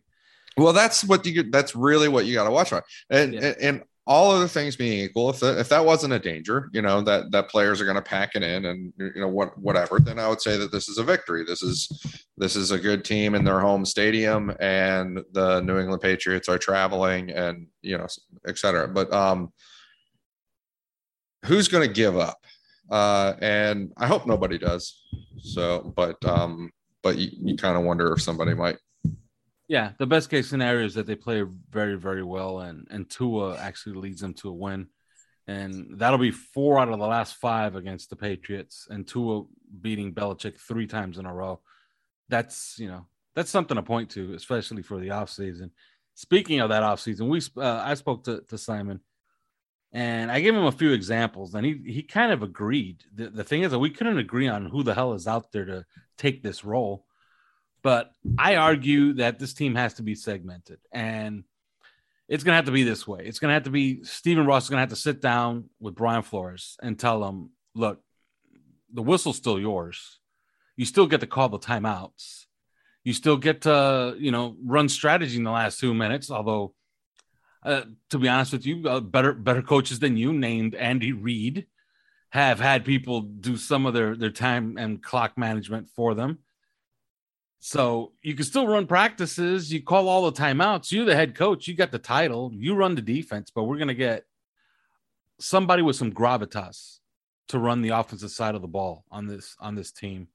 Well, that's what you. That's really what you got to watch on, and, yeah. and and all other things being equal, if that, if that wasn't a danger, you know, that, that players are going to pack it in and, you know, what, whatever, then I would say that this is a victory. This is, this is a good team in their home stadium and the New England Patriots are traveling and, you know, et cetera. But, um, who's going to give up? Uh, and I hope nobody does. So, but, um, but you, you kind of wonder if somebody might. Yeah, the best case scenario is that they play very, very well, and and Tua actually leads them to a win, and that'll be four out of the last five against the Patriots, and Tua beating Belichick three times in a row. That's you know that's something to point to, especially for the offseason. Speaking of that offseason, we uh, I spoke to, to Simon, and I gave him a few examples, and he he kind of agreed. The, the thing is that we couldn't agree on who the hell is out there to take this role but I argue that this team has to be segmented and it's going to have to be this way. It's going to have to be Stephen Ross is going to have to sit down with Brian Flores and tell him, look, the whistle's still yours. You still get to call the timeouts. You still get to, you know, run strategy in the last two minutes. Although, uh, to be honest with you, uh, better better coaches than you, named Andy Reid, have had people do some of their their time and clock management for them. So you can still run practices. You call all the timeouts. You're the head coach. You got the title. You run the defense, but we're going to get somebody with some gravitas to run the offensive side of the ball on this on this team.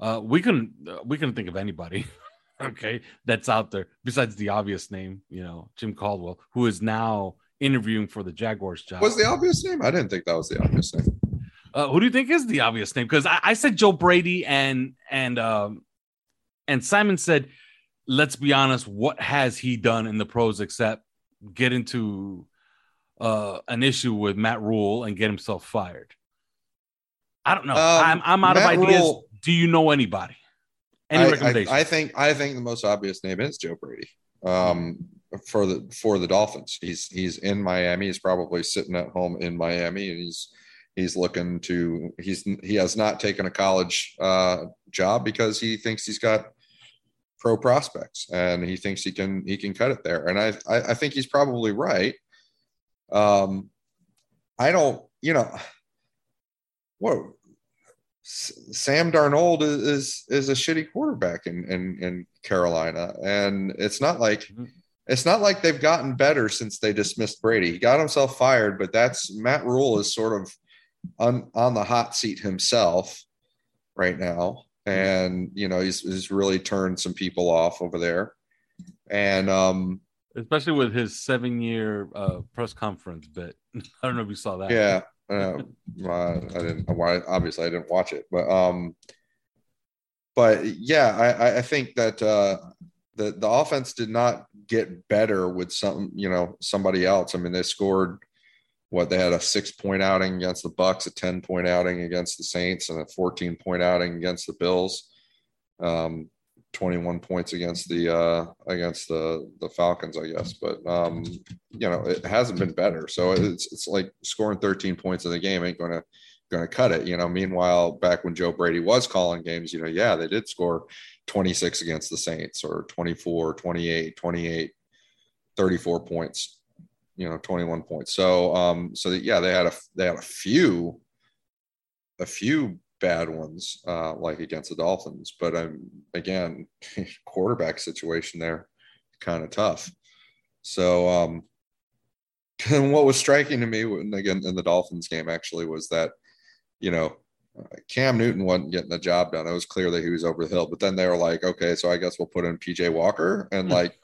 Uh, we can we can think of anybody, <laughs> okay, that's out there besides the obvious name, you know, Jim Caldwell, who is now interviewing for the Jaguars job. Was the obvious name? I didn't think that was the obvious name. Uh, who do you think is the obvious name? Because I, I, said Joe Brady and and um, and Simon said, let's be honest, what has he done in the pros except get into uh, an issue with Matt Rhule and get himself fired? I don't know. Um, I'm, I'm out Matt of ideas. Rhule, Do you know anybody? Any I, recommendations? I, I, think I think the most obvious name is Joe Brady. Um, for the for the Dolphins. He's he's in Miami. He's probably sitting at home in Miami, and he's he's looking to he's he has not taken a college uh, job because he thinks he's got pro prospects and he thinks he can he can cut it there and i i, I think he's probably right um i don't you know whoa. Sam Darnold is, is, is a shitty quarterback in, in in Carolina, and it's not like mm-hmm. it's not like they've gotten better since they dismissed Brady. He got himself fired, but that's Matt Rhule is sort of on on the hot seat himself right now, and you know he's, he's really turned some people off over there. And um especially with his seven year uh press conference bit. <laughs> I don't know if you saw that. Yeah uh, i didn't obviously i didn't watch it but um but yeah i i think that uh the the offense did not get better with some you know somebody else. I mean they scored what they had a six point outing against the Bucks, a 10 point outing against the Saints, and a 14 point outing against the Bills. Um, 21 points against the uh, against the the Falcons, I guess. But um, you know, it hasn't been better. So it's it's like scoring 13 points in the game ain't gonna going to cut it. You know, meanwhile, back when Joe Brady was calling games, you know, yeah, they did score 26 against the Saints or 24, 28, 28, 34 points, you know, 21 points. So, um, so that, yeah, they had a, they had a few, a few bad ones, uh, like against the Dolphins, but um, again, <laughs> quarterback situation there, kind of tough. So, um, <laughs> and what was striking to me, when, again, in the Dolphins game actually was that, you know, uh, Cam Newton wasn't getting the job done. It was clear that he was over the hill. But then they were like, okay, so I guess we'll put in PJ Walker, and like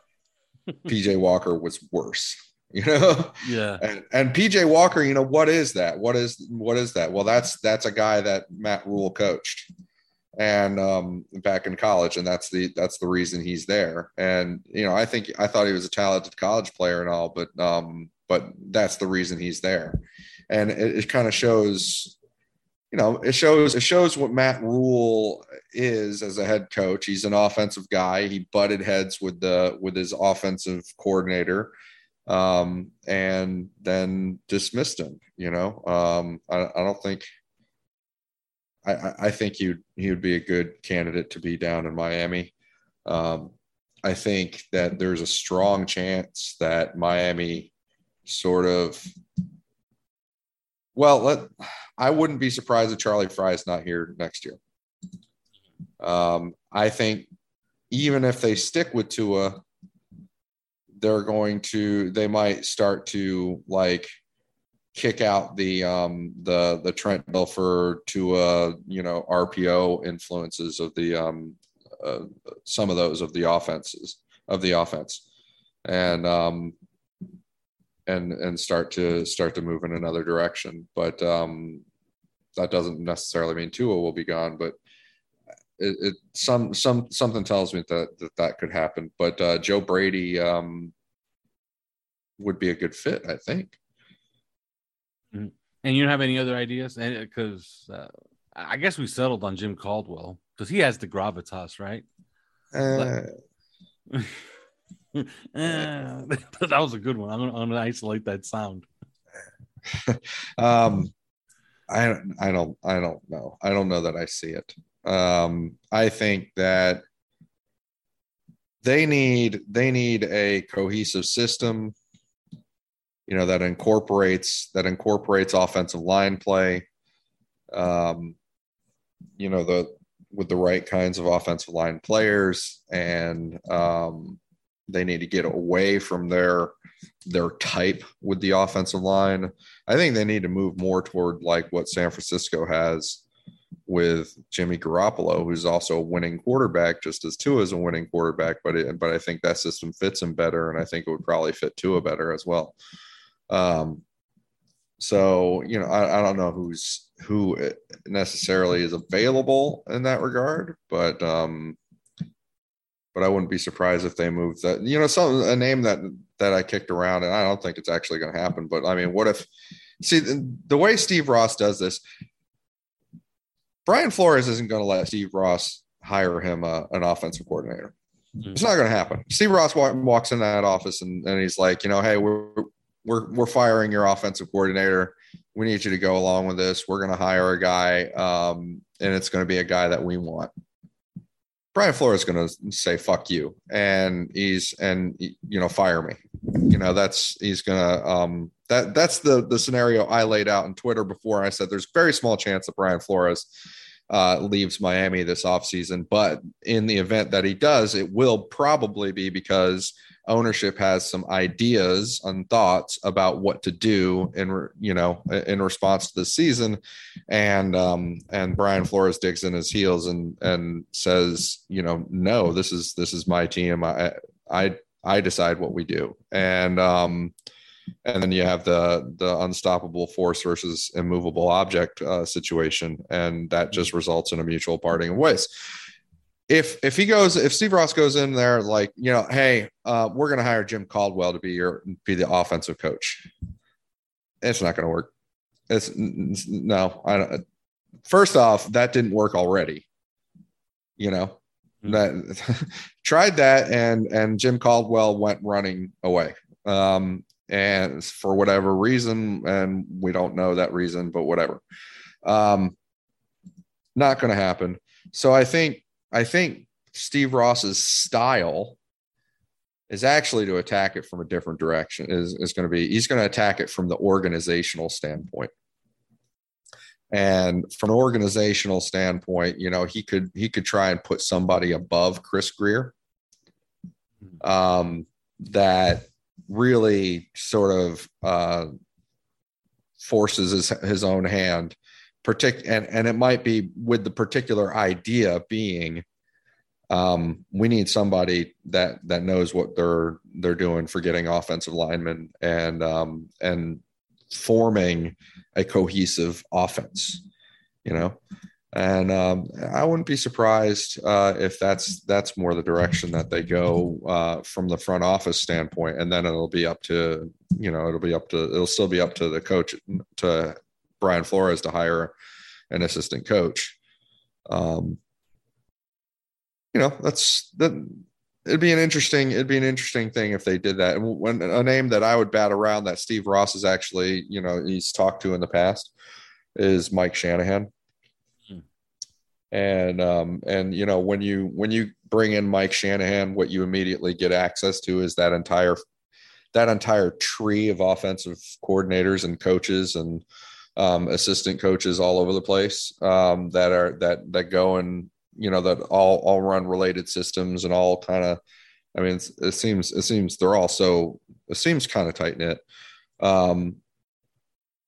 PJ Walker was worse. <laughs> You know, yeah. And, and PJ Walker, you know, what is that? What is what is that? Well, that's that's a guy that Matt Rhule coached, and um, back in college, and that's the that's the reason he's there. And you know, I think I thought he was a talented college player and all, but um, but that's the reason he's there. And it, it kind of shows, you know, it shows it shows what Matt Rhule is as a head coach. He's an offensive guy. He butted heads with the with his offensive coordinator um, and then dismissed him. You know, um, I, I don't think. I, I think he he would be a good candidate to be down in Miami. Um, I think that there's a strong chance that Miami sort of well let i wouldn't be surprised if Charlie Frye is not here next year um, i think even if they stick with tua they're going to they might start to like kick out the um the the trent dilfer to uh you know rpo influences of the um uh, some of those of the offenses of the offense and um and and start to start to move in another direction. But um, that doesn't necessarily mean Tua will be gone. But it, it some some something tells me that that, that could happen. But uh, Joe Brady um, would be a good fit, I think. Mm-hmm. And you don't have any other ideas? Because uh, I guess we settled on Jim Caldwell because he has the gravitas, right? Uh, <laughs> <laughs> that was a good one. I'm gonna, I'm gonna isolate that sound. <laughs> um, I I don't I don't know. I don't know that I see it. Um, I think that they need they need a cohesive system. You know that incorporates that incorporates offensive line play. Um, you know the with the right kinds of offensive line players and um, they need to get away from their their type with the offensive line. I think they need to move more toward like what San Francisco has with Jimmy Garoppolo, who's also a winning quarterback, just as Tua is a winning quarterback. But it, but I think that system fits him better, and I think it would probably fit Tua better as well. Um, so you know, I, I don't know who's who necessarily is available in that regard, but um, but I wouldn't be surprised if they moved that. You know, some a name that that I kicked around, and I don't think it's actually going to happen. But I mean, what if? See, the, the way Steve Ross does this, Brian Flores isn't going to let Steve Ross hire him uh, an offensive coordinator. Mm-hmm. It's not going to happen. Steve Ross walk, walks in that office and, and he's like, you know, hey, we're we're we're firing your offensive coordinator. We need you to go along with this. We're going to hire a guy, um, and it's going to be a guy that we want. Brian Flores is going to say "fuck you" and he's and you know fire me. You know that's he's to um, that that's the the scenario I laid out on Twitter before. I said there's very small chance that Brian Flores uh, leaves Miami this offseason, but in the event that he does, it will probably be because ownership has some ideas and thoughts about what to do in you know in response to the season and um and Brian Flores digs in his heels and and says you know no this is this is my team I I I decide what we do. And um and then you have the the unstoppable force versus immovable object uh, situation and that just results in a mutual parting of ways. If if he goes if Steve Ross goes in there like you know hey uh, we're going to hire Jim Caldwell to be your be the offensive coach. It's not going to work. It's no I don't first off that didn't work already. You know. That <laughs> tried that and and Jim Caldwell went running away um and for whatever reason and we don't know that reason but whatever Um, not going to happen. So I think I think Steve Ross's style is actually to attack it from a different direction. Is is going to be he's going to attack it from the organizational standpoint. And from an organizational standpoint, you know, he could he could try and put somebody above Chris Grier um, that really sort of uh, forces his, his own hand partic- and, and it might be with the particular idea being um, we need somebody that that knows what they're they're doing for getting offensive linemen and um, and forming a cohesive offense you know and um, I wouldn't be surprised uh, if that's that's more the direction that they go uh, from the front office standpoint, and then it'll be up to you know it'll be up to it'll still be up to the coach to Brian Flores to hire an assistant coach. Um, you know that's that. It'd be an interesting it'd be an interesting thing if they did that. And when a name that I would bat around that Steve Ross is actually you know he's talked to in the past is Mike Shanahan and um, and you know when you when you bring in Mike Shanahan, what you immediately get access to is that entire that entire tree of offensive coordinators and coaches and um, assistant coaches all over the place um, that are that that go and you know that all all run related systems and all kind of I mean it seems it seems they're all so it seems kind of tight knit. Um,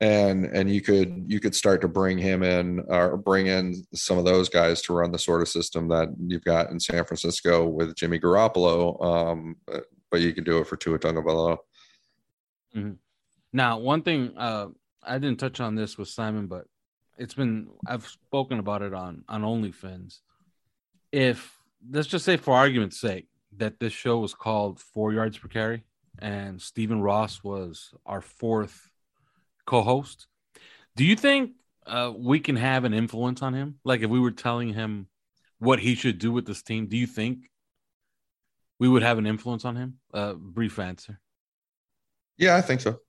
and and you could you could start to bring him in or bring in some of those guys to run the sort of system that you've got in San Francisco with Jimmy Garoppolo. Um, but, you can do it for Tua Tagovailoa. Mm-hmm. Now, one thing uh, I didn't touch on this with Simon, but it's been I've spoken about it on on OnlyFans. If let's just say, for argument's sake, that this show was called Four Yards Per Carry, and Stephen Ross was our fourth co-host. Do you think uh, we can have an influence on him? Like if we were telling him what he should do with this team, do you think we would have an influence on him? Uh, brief answer. Yeah, I think so.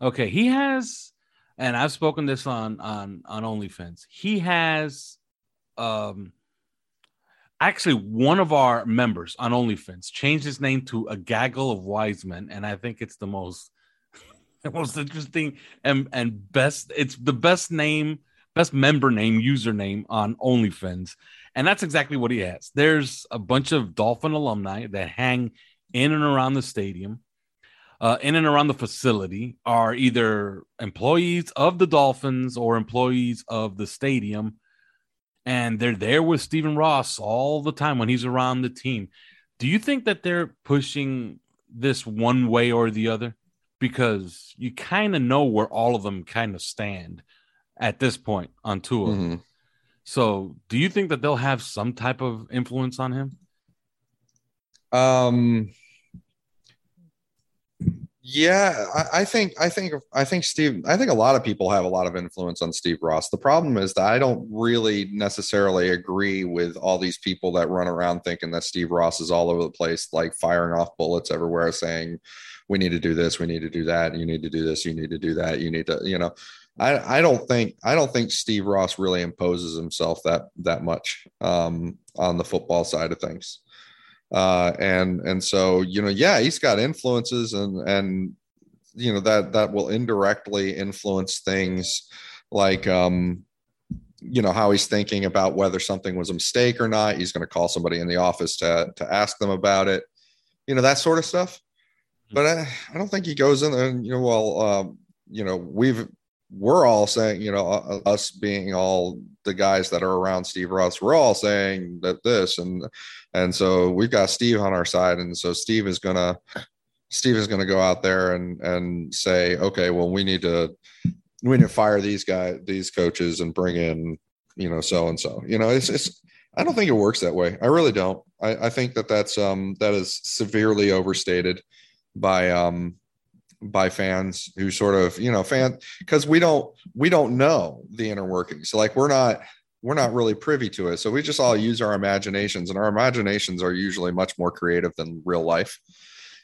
Okay, he has, and I've spoken this on on on OnlyFans. He has, um, actually one of our members on OnlyFans changed his name to a gaggle of wise men, and I think it's the most <laughs> the most interesting and and best. It's the best name, best member name, username on OnlyFans, and that's exactly what he has. There's a bunch of Dolphin alumni that hang in and around the stadium. Uh, in and around the facility are either employees of the Dolphins or employees of the stadium, and they're there with Stephen Ross all the time when he's around the team. Do you think that they're pushing this one way or the other? because you kind of know where all of them kind of stand at this point on Tua. Mm-hmm. So, do you think that they'll have some type of influence on him? Um, yeah, I, I, think I think I think Steve. I think a lot of people have a lot of influence on Steve Ross. The problem is that I don't really necessarily agree with all these people that run around thinking that Steve Ross is all over the place, like firing off bullets everywhere, saying we need to do this, we need to do that, you need to do this, you need to do that, you need to, you know, I, I don't think I don't think Steve Ross really imposes himself that that much um, on the football side of things. Uh, and and so you know, yeah, he's got influences and and you know that that will indirectly influence things like um, you know how he's thinking about whether something was a mistake or not. He's going to call somebody in the office to to ask them about it. You know that sort of stuff but I, I don't think he goes in there and you know well um, you know we've we're all saying you know us being all the guys that are around Steve Ross we're all saying that this and and so we've got Steve on our side and so Steve is gonna Steve is gonna go out there and and say okay well we need to we need to fire these guys these coaches and bring in you know so and so you know it's it's I don't think it works that way. I really don't. I, I think that that's um that is severely overstated by um by fans who sort of you know fan because we don't we don't know the inner workings. So like we're not we're not really privy to it. So we just all use our imaginations and our imaginations are usually much more creative than real life.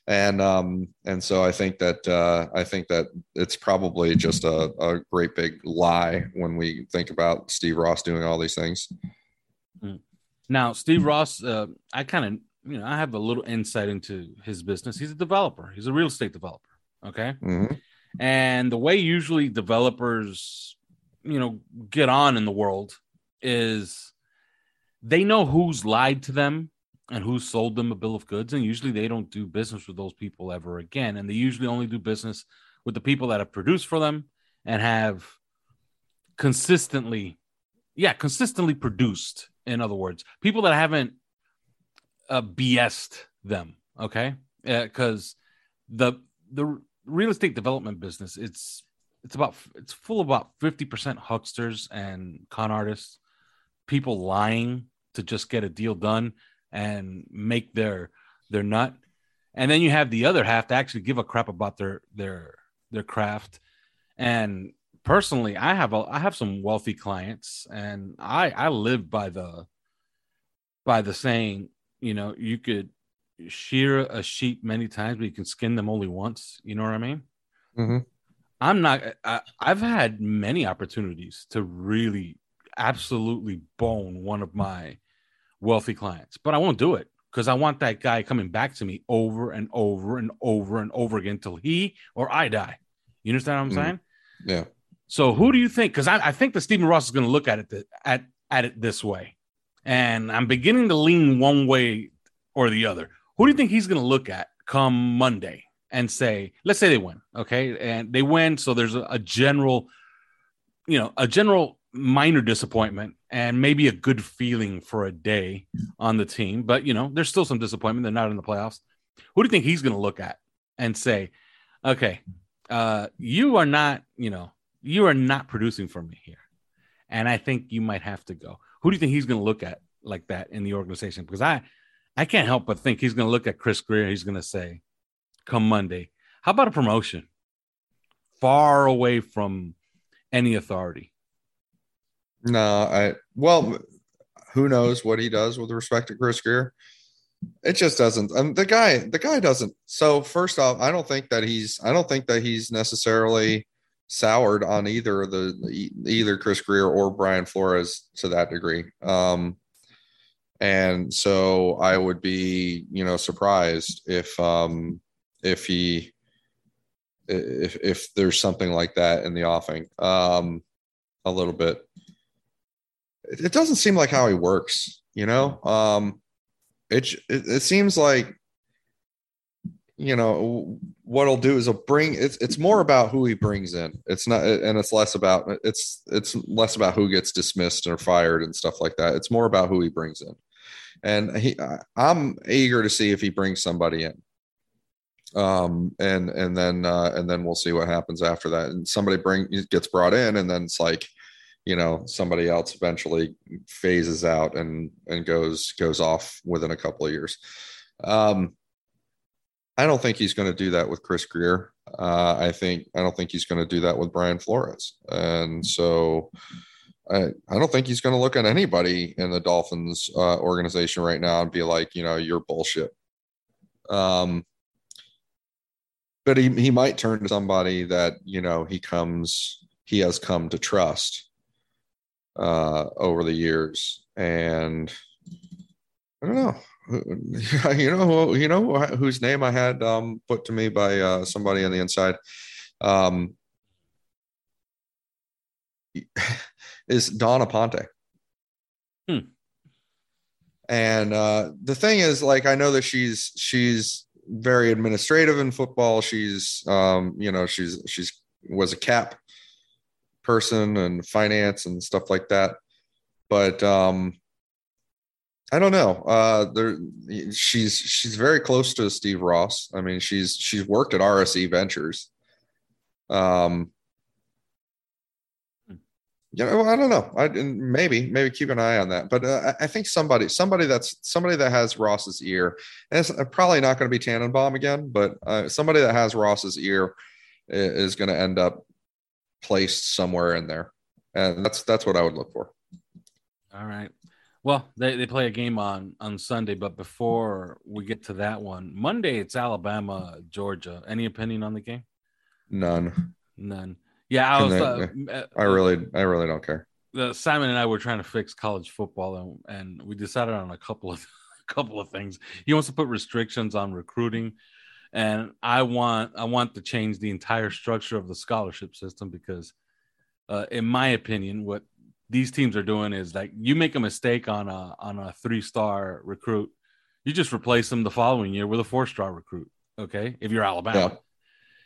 And um and so i think that uh i think that it's probably just a, a great big lie when we think about steve ross doing all these things. Mm. now steve ross uh i kind of you know i have a little insight into his business. He's a developer. He's a real estate developer okay mm-hmm. and the way usually developers you know get on in the world is they know who's lied to them and who sold them a bill of goods. And usually they don't do business with those people ever again. And they usually only do business with the people that have produced for them and have consistently, yeah, consistently produced. In other words, people that haven't uh, BS'd them. Okay. Because uh, the, the real estate development business, it's, it's about, it's full of about 50% hucksters and con artists, people lying to just get a deal done and make their their nut. And then you have the other half to actually give a crap about their their their craft. And personally i have a, i have some wealthy clients and i i live by the by the saying you know you could shear a sheep many times but you can skin them only once you know what i mean mm-hmm. i'm not I, i've had many opportunities to really absolutely bone one of my wealthy clients, but I won't do it because I want that guy coming back to me over and over and over and over again till he or I die. You understand what I'm mm saying? Yeah. So who do you think? Because I, I, think that Stephen Ross is going to look at it th- at at it this way, and I'm beginning to lean one way or the other. Who do you think he's going to look at come Monday and say, let's say they win, okay, and they win, so there's a, a general, you know, a general minor disappointment and maybe a good feeling for a day on the team. But you know, there's still some disappointment. They're not in the playoffs. Who do you think he's going to look at and say, "Okay, uh, you are not, you know, you are not producing for me here," and I think you might have to go. Who do you think he's going to look at like that in the organization? Because I, I can't help but think he's going to look at Chris Grier. He's going to say, "Come Monday, how about a promotion, far away from any authority." No, I well, who knows what he does with respect to Chris Grier? It just doesn't. And um, the guy, the guy doesn't. So first off, I don't think that he's. I don't think that he's necessarily soured on either the either Chris Grier or Brian Flores to that degree. Um, and so I would be, you know, surprised if um, if he if if there's something like that in the offing um, a little bit it doesn't seem like how he works, you know? Um, it, it, it seems like, you know, what he'll do is he'll bring it's it's more about who he brings in. It's not and it's less about it's it's less about who gets dismissed or fired and stuff like that. It's more about who he brings in. And he I'm eager to see if he brings somebody in. Um and and then uh and then we'll see what happens after that. And somebody bring gets brought in and then it's like you know somebody else eventually phases out and and goes goes off within a couple of years um i don't think he's going to do that with chris Grier. uh i think i don't think he's going to do that with brian flores and so I, I don't think he's going to look at anybody in the Dolphins uh, organization right now and be like, you know, you're bullshit. Um, but he, he might turn to somebody that, you know, he comes, he has come to trust uh, over the years, and I don't know. <laughs> You know, you know whose name I had um, put to me by uh, somebody on the inside um, <laughs> is Dawn Aponte. Hmm. And uh, the thing is, like, I know that she's she's very administrative in football. She's um, you know she's she's was a cap person and finance and stuff like that. But um, I don't know. Uh, there, she's she's very close to Steve Ross. I mean, she's she's worked at RSE Ventures. Um, you know, I don't know. I maybe maybe keep an eye on that. But uh, I think somebody somebody that's somebody that has Ross's ear, and it's probably not going to be Tannenbaum again, but uh, somebody that has Ross's ear is going to end up placed somewhere in there, and that's that's what I would look for. All right. Well, they, they play a game on on Sunday, but before we get to that one, Monday it's Alabama Georgia. Any opinion on the game? None. None. Yeah, I was. Uh, I really, I really don't care. Uh, Simon and I were trying to fix college football, and, and we decided on a couple of a <laughs> couple of things. He wants to put restrictions on recruiting, and I want I want to change the entire structure of the scholarship system because, uh, in my opinion, what these teams are doing is like you make a mistake on a on a three star recruit, you just replace them the following year with a four star recruit. Okay, if you're Alabama, yeah.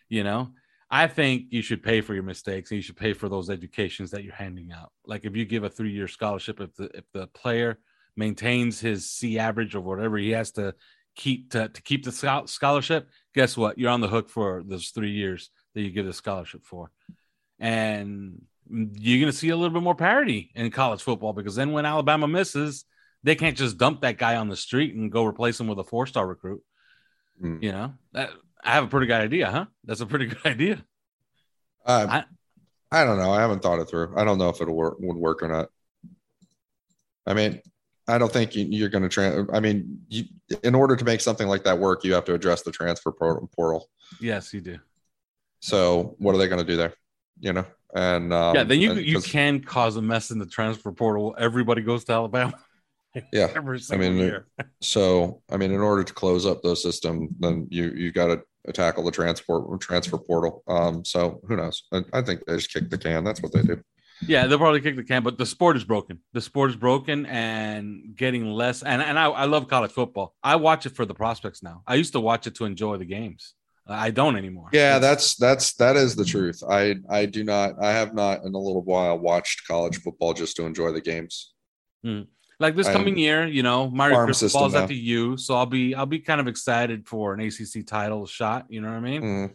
you know. I think you should pay for your mistakes and you should pay for those educations that you're handing out. Like if you give a three year scholarship, if the if the player maintains his C average or whatever he has to keep to, to keep the scholarship, guess what? You're on the hook for those three years that you give the scholarship for. And you're going to see a little bit more parity in college football because then when Alabama misses, they can't just dump that guy on the street and go replace him with a four star recruit. Mm. You know, that, I have a pretty good idea, huh? That's a pretty <laughs> good idea. Uh, I, I don't know. I haven't thought it through. I don't know if it'll work would work or not. I mean, I don't think you, are going to trans. I mean, you, in order to make something like that work, you have to address the transfer portal. Yes, you do. So, what are they going to do there? You know, and um, yeah, then you you can cause a mess in the transfer portal. Everybody goes to Alabama. <laughs> yeah, I mean, year. <laughs> so I mean, in order to close up those system, then you you got to tackle the transport transfer portal. Um, so who knows? I, I think they just kick the can. That's what they do. Yeah, they'll probably kick the can, but the sport is broken. The sport is broken and getting less. And and I, I love college football. I watch it for the prospects now. I used to watch it to enjoy the games. I don't anymore. Yeah, that's that's that is the truth. I I do not. I have not in a little while watched college football just to enjoy the games. Hmm. Like this coming year, you know, Mario Cristobal at the U, so I'll be I'll be kind of excited for an ACC title shot. You know what I mean? Mm.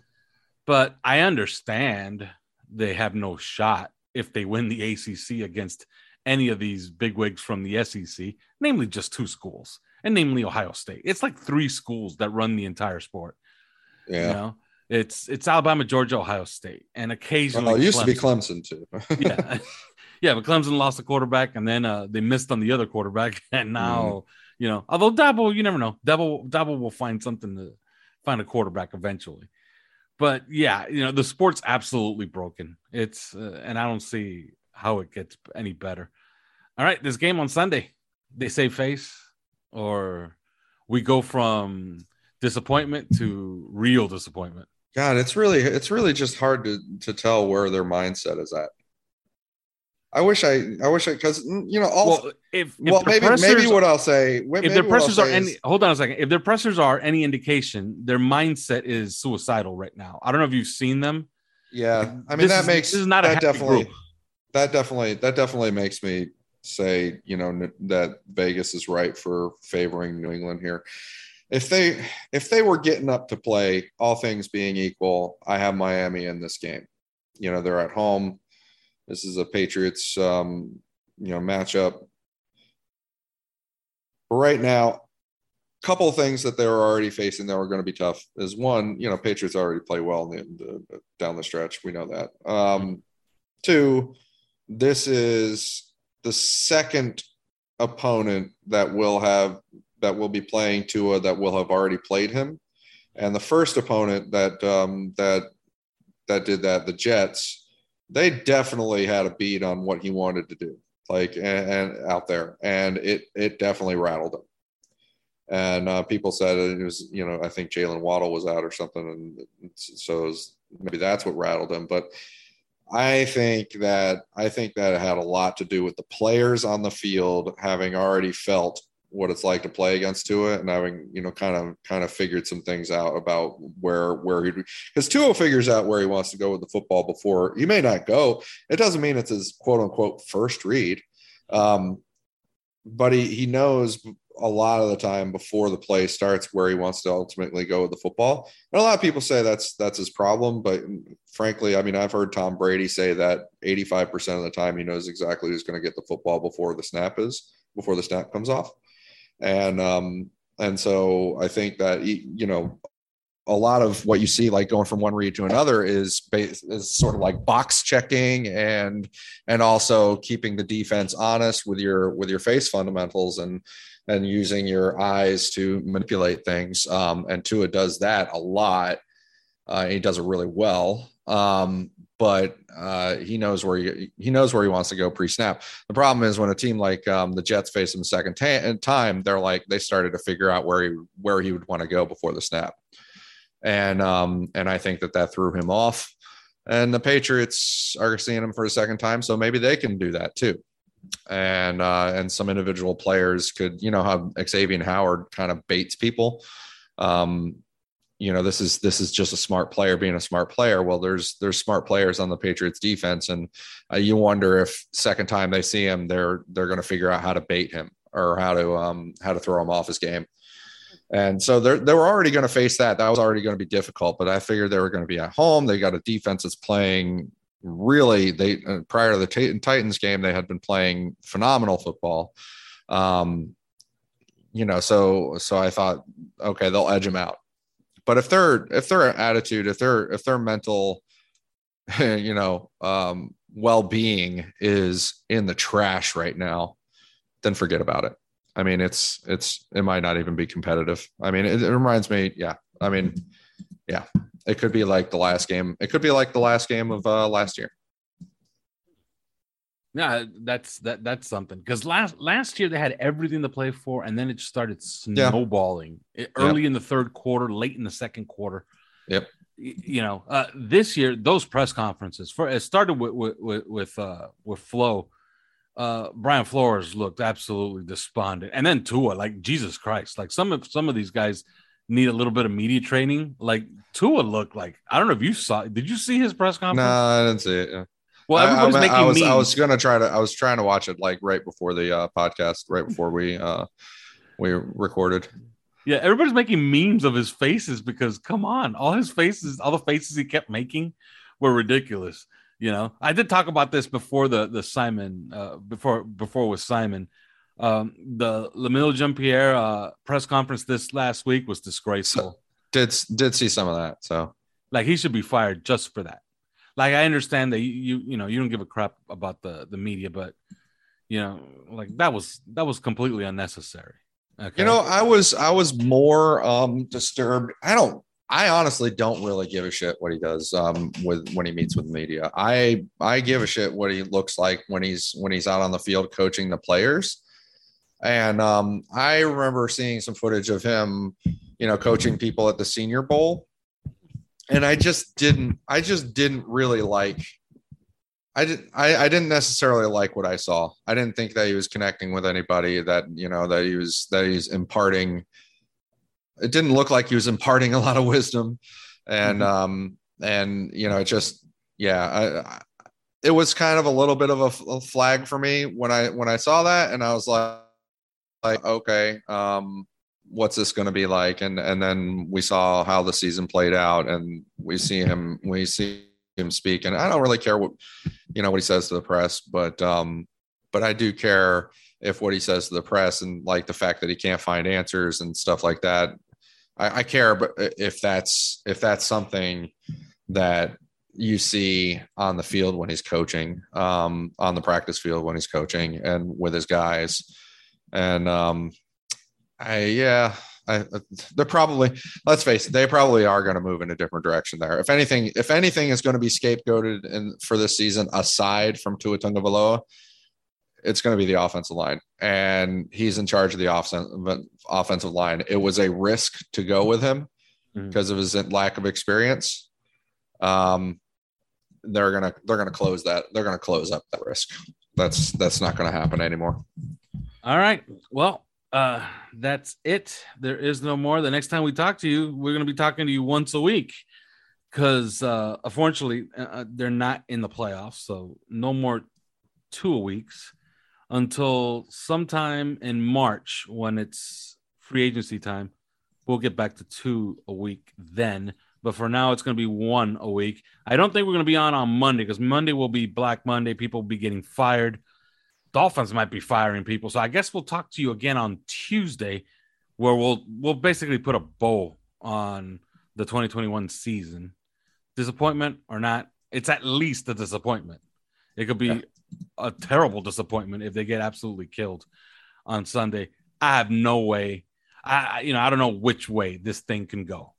But I understand they have no shot if they win the ACC against any of these bigwigs from the SEC, namely just two schools, and namely Ohio State. It's like three schools that run the entire sport. Yeah. You know? It's it's Alabama, Georgia, Ohio State, and occasionally well, it used Clemson. to be Clemson too. <laughs> yeah, <laughs> yeah, but Clemson lost a quarterback, and then uh, they missed on the other quarterback, <laughs> and now mm. you know, although Dabo, you never know, Dabo Dabo will find something to find a quarterback eventually. But yeah, you know, the sport's absolutely broken. It's uh, and I don't see how it gets any better. All right, this game on Sunday, they save face, or we go from disappointment to real disappointment. God, it's really it's really just hard to to tell where their mindset is at. I wish I I wish I because mm, you know all well, if, if well maybe maybe what I'll say if their pressures are any is, hold on a second if their pressures are any indication their mindset is suicidal right now. I don't know if you've seen them. Yeah, I mean that is, makes this is not that definitely group. that definitely that definitely makes me say you know that Vegas is right for favoring New England here if they if they were getting up to play, all things being equal, I have Miami in this game. You know, they're at home. This is a Patriots um, you know matchup. But right now, couple things that they're already facing that were going to be tough is one, you know, Patriots already play well in the, the, down the stretch. We know that. Um, two, this is the second opponent that will have that will be playing Tua that will have already played him, and the first opponent that um, that that did that, the Jets, they definitely had a beat on what he wanted to do, like and, and out there, and it it definitely rattled him. And uh, people said it was, you know, I think Jaylen Waddle was out or something, and so was, maybe that's what rattled him. But I think that I think that had a lot to do with the players on the field having already felt what it's like to play against Tua and having you know kind of kind of figured some things out about where where he because Tua figures out where he wants to go with the football before he may not go. It doesn't mean it's his quote unquote first read, um, but he he knows a lot of the time before the play starts where he wants to ultimately go with the football. And a lot of people say that's that's his problem, but frankly, I mean, I've heard Tom Brady say that 85% of the time he knows exactly who's going to get the football before the snap is before the snap comes off and um, and so I think that you know a lot of what you see like going from one read to another is is sort of like box checking and and also keeping the defense honest with your with your face fundamentals and and using your eyes to manipulate things. Um, and Tua does that a lot. Uh, he does it really well. Um, but uh, he knows where he, he knows where he wants to go pre-snap. The problem is when a team like um, the Jets face him second ta- time, they're like they started to figure out where he where he would want to go before the snap and um, and I think that that threw him off. And the Patriots are seeing him for a second time, so maybe they can do that too. And uh, and some individual players could, you know, how Xavien Howard kind of baits people. Um, you know, this is this is just a smart player being a smart player. Well, there's there's smart players on the Patriots defense, and uh, you wonder if second time they see him, they're they're going to figure out how to bait him or how to um how to throw him off his game. And so they they were already going to face that. That was already going to be difficult, but I figured they were going to be at home. They got a defense that's playing really they uh, prior to the Titans game, they had been playing phenomenal football. Um, you know, so so I thought, okay, they'll edge him out. But if their if their attitude, if their if their mental, <laughs> you know, um, well being is in the trash right now, then forget about it. I mean, it's it's it might not even be competitive. I mean, it, it, reminds me, yeah. I mean, yeah, it could be like the last game. It could be like the last game of uh, last year. Yeah, that's that that's something because last last year they had everything to play for, and then it just started snowballing yeah. early yep. in the third quarter, late in the second quarter. Yep. You know, uh, this year those press conferences for it started with with with uh, with Flo uh, Brian Flores looked absolutely despondent, and then Tua, like Jesus Christ, like some of some of these guys need a little bit of media training. Like Tua looked like I don't know if you saw. Did you see his press conference? No, I didn't see it. Yeah. Well, everybody's I, I, making I was memes. I was gonna try to I was trying to watch it like right before the uh, podcast, right before we uh we recorded. Yeah, everybody's making memes of his faces because come on, all his faces, all the faces he kept making were ridiculous. You know, I did talk about this before the the Simon uh, before before with Simon. Um, the Lemuel Jeanpierre uh, press conference this last week was disgraceful. So, did did see some of that. So like he should be fired just for that. Like I understand that you you, know you don't give a crap about the the media, but you know like that was that was completely unnecessary. Okay. You know, I was I was more um disturbed. I don't I honestly don't really give a shit what he does um, with when he meets with media. I I give a shit what he looks like when he's when he's out on the field coaching the players. And um, I remember seeing some footage of him, you know, coaching people at the Senior Bowl, and I just didn't. I just didn't really like. I didn't. I, I didn't necessarily like what I saw. I didn't think that he was connecting with anybody. That you know that he was that he's imparting it didn't look like he was imparting a lot of wisdom and mm-hmm. um and you know it just yeah I, it was kind of a little bit of a, a, flag for me when i when i saw that and i was like like okay um what's this going to be like? And and then we saw how the season played out and we see him we see him speak and i don't really care what you know what he says to the press but um but i do care if what he says to the press and like the fact that he can't find answers and stuff like that. I, I care, but if that's if that's something that you see on the field when he's coaching, um, on the practice field when he's coaching, and with his guys, and um, I yeah, I, they're probably let's face it, they probably are going to move in a different direction there. If anything, if anything is going to be scapegoated in for this season, aside from Tua Tagovailoa, it's going to be the offensive line, and he's in charge of the offensive offensive line. It was a risk to go with him mm-hmm. because of his lack of experience. Um, they're gonna they're gonna close that. They're gonna close up that risk. That's that's not going to happen anymore. All right. Well, uh, that's it. There is no more. The next time we talk to you, we're going to be talking to you once a week because uh, unfortunately uh, uh, they're not in the playoffs, so no more two weeks until sometime in March when it's free agency time. We'll get back to two a week then. But for now, it's going to be one a week. I don't think we're going to be on on Monday because Monday will be Black Monday. People will be getting fired. Dolphins might be firing people. So I guess we'll talk to you again on Tuesday, where we'll we'll basically put a bow on the 2021 season. Disappointment or not, it's at least a disappointment. It could be yeah. a terrible disappointment if they get absolutely killed on Sunday. I have no way. I you know I don't know which way this thing can go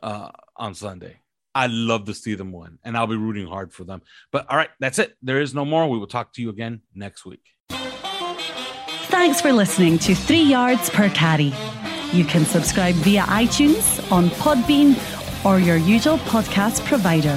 uh, on Sunday. I love to see them win, and I'll be rooting hard for them. But all right, that's it. There is no more. We will talk to you again next week. Thanks for listening to Three Yards Per Carry. You can subscribe via iTunes, on Podbean, or your usual podcast provider.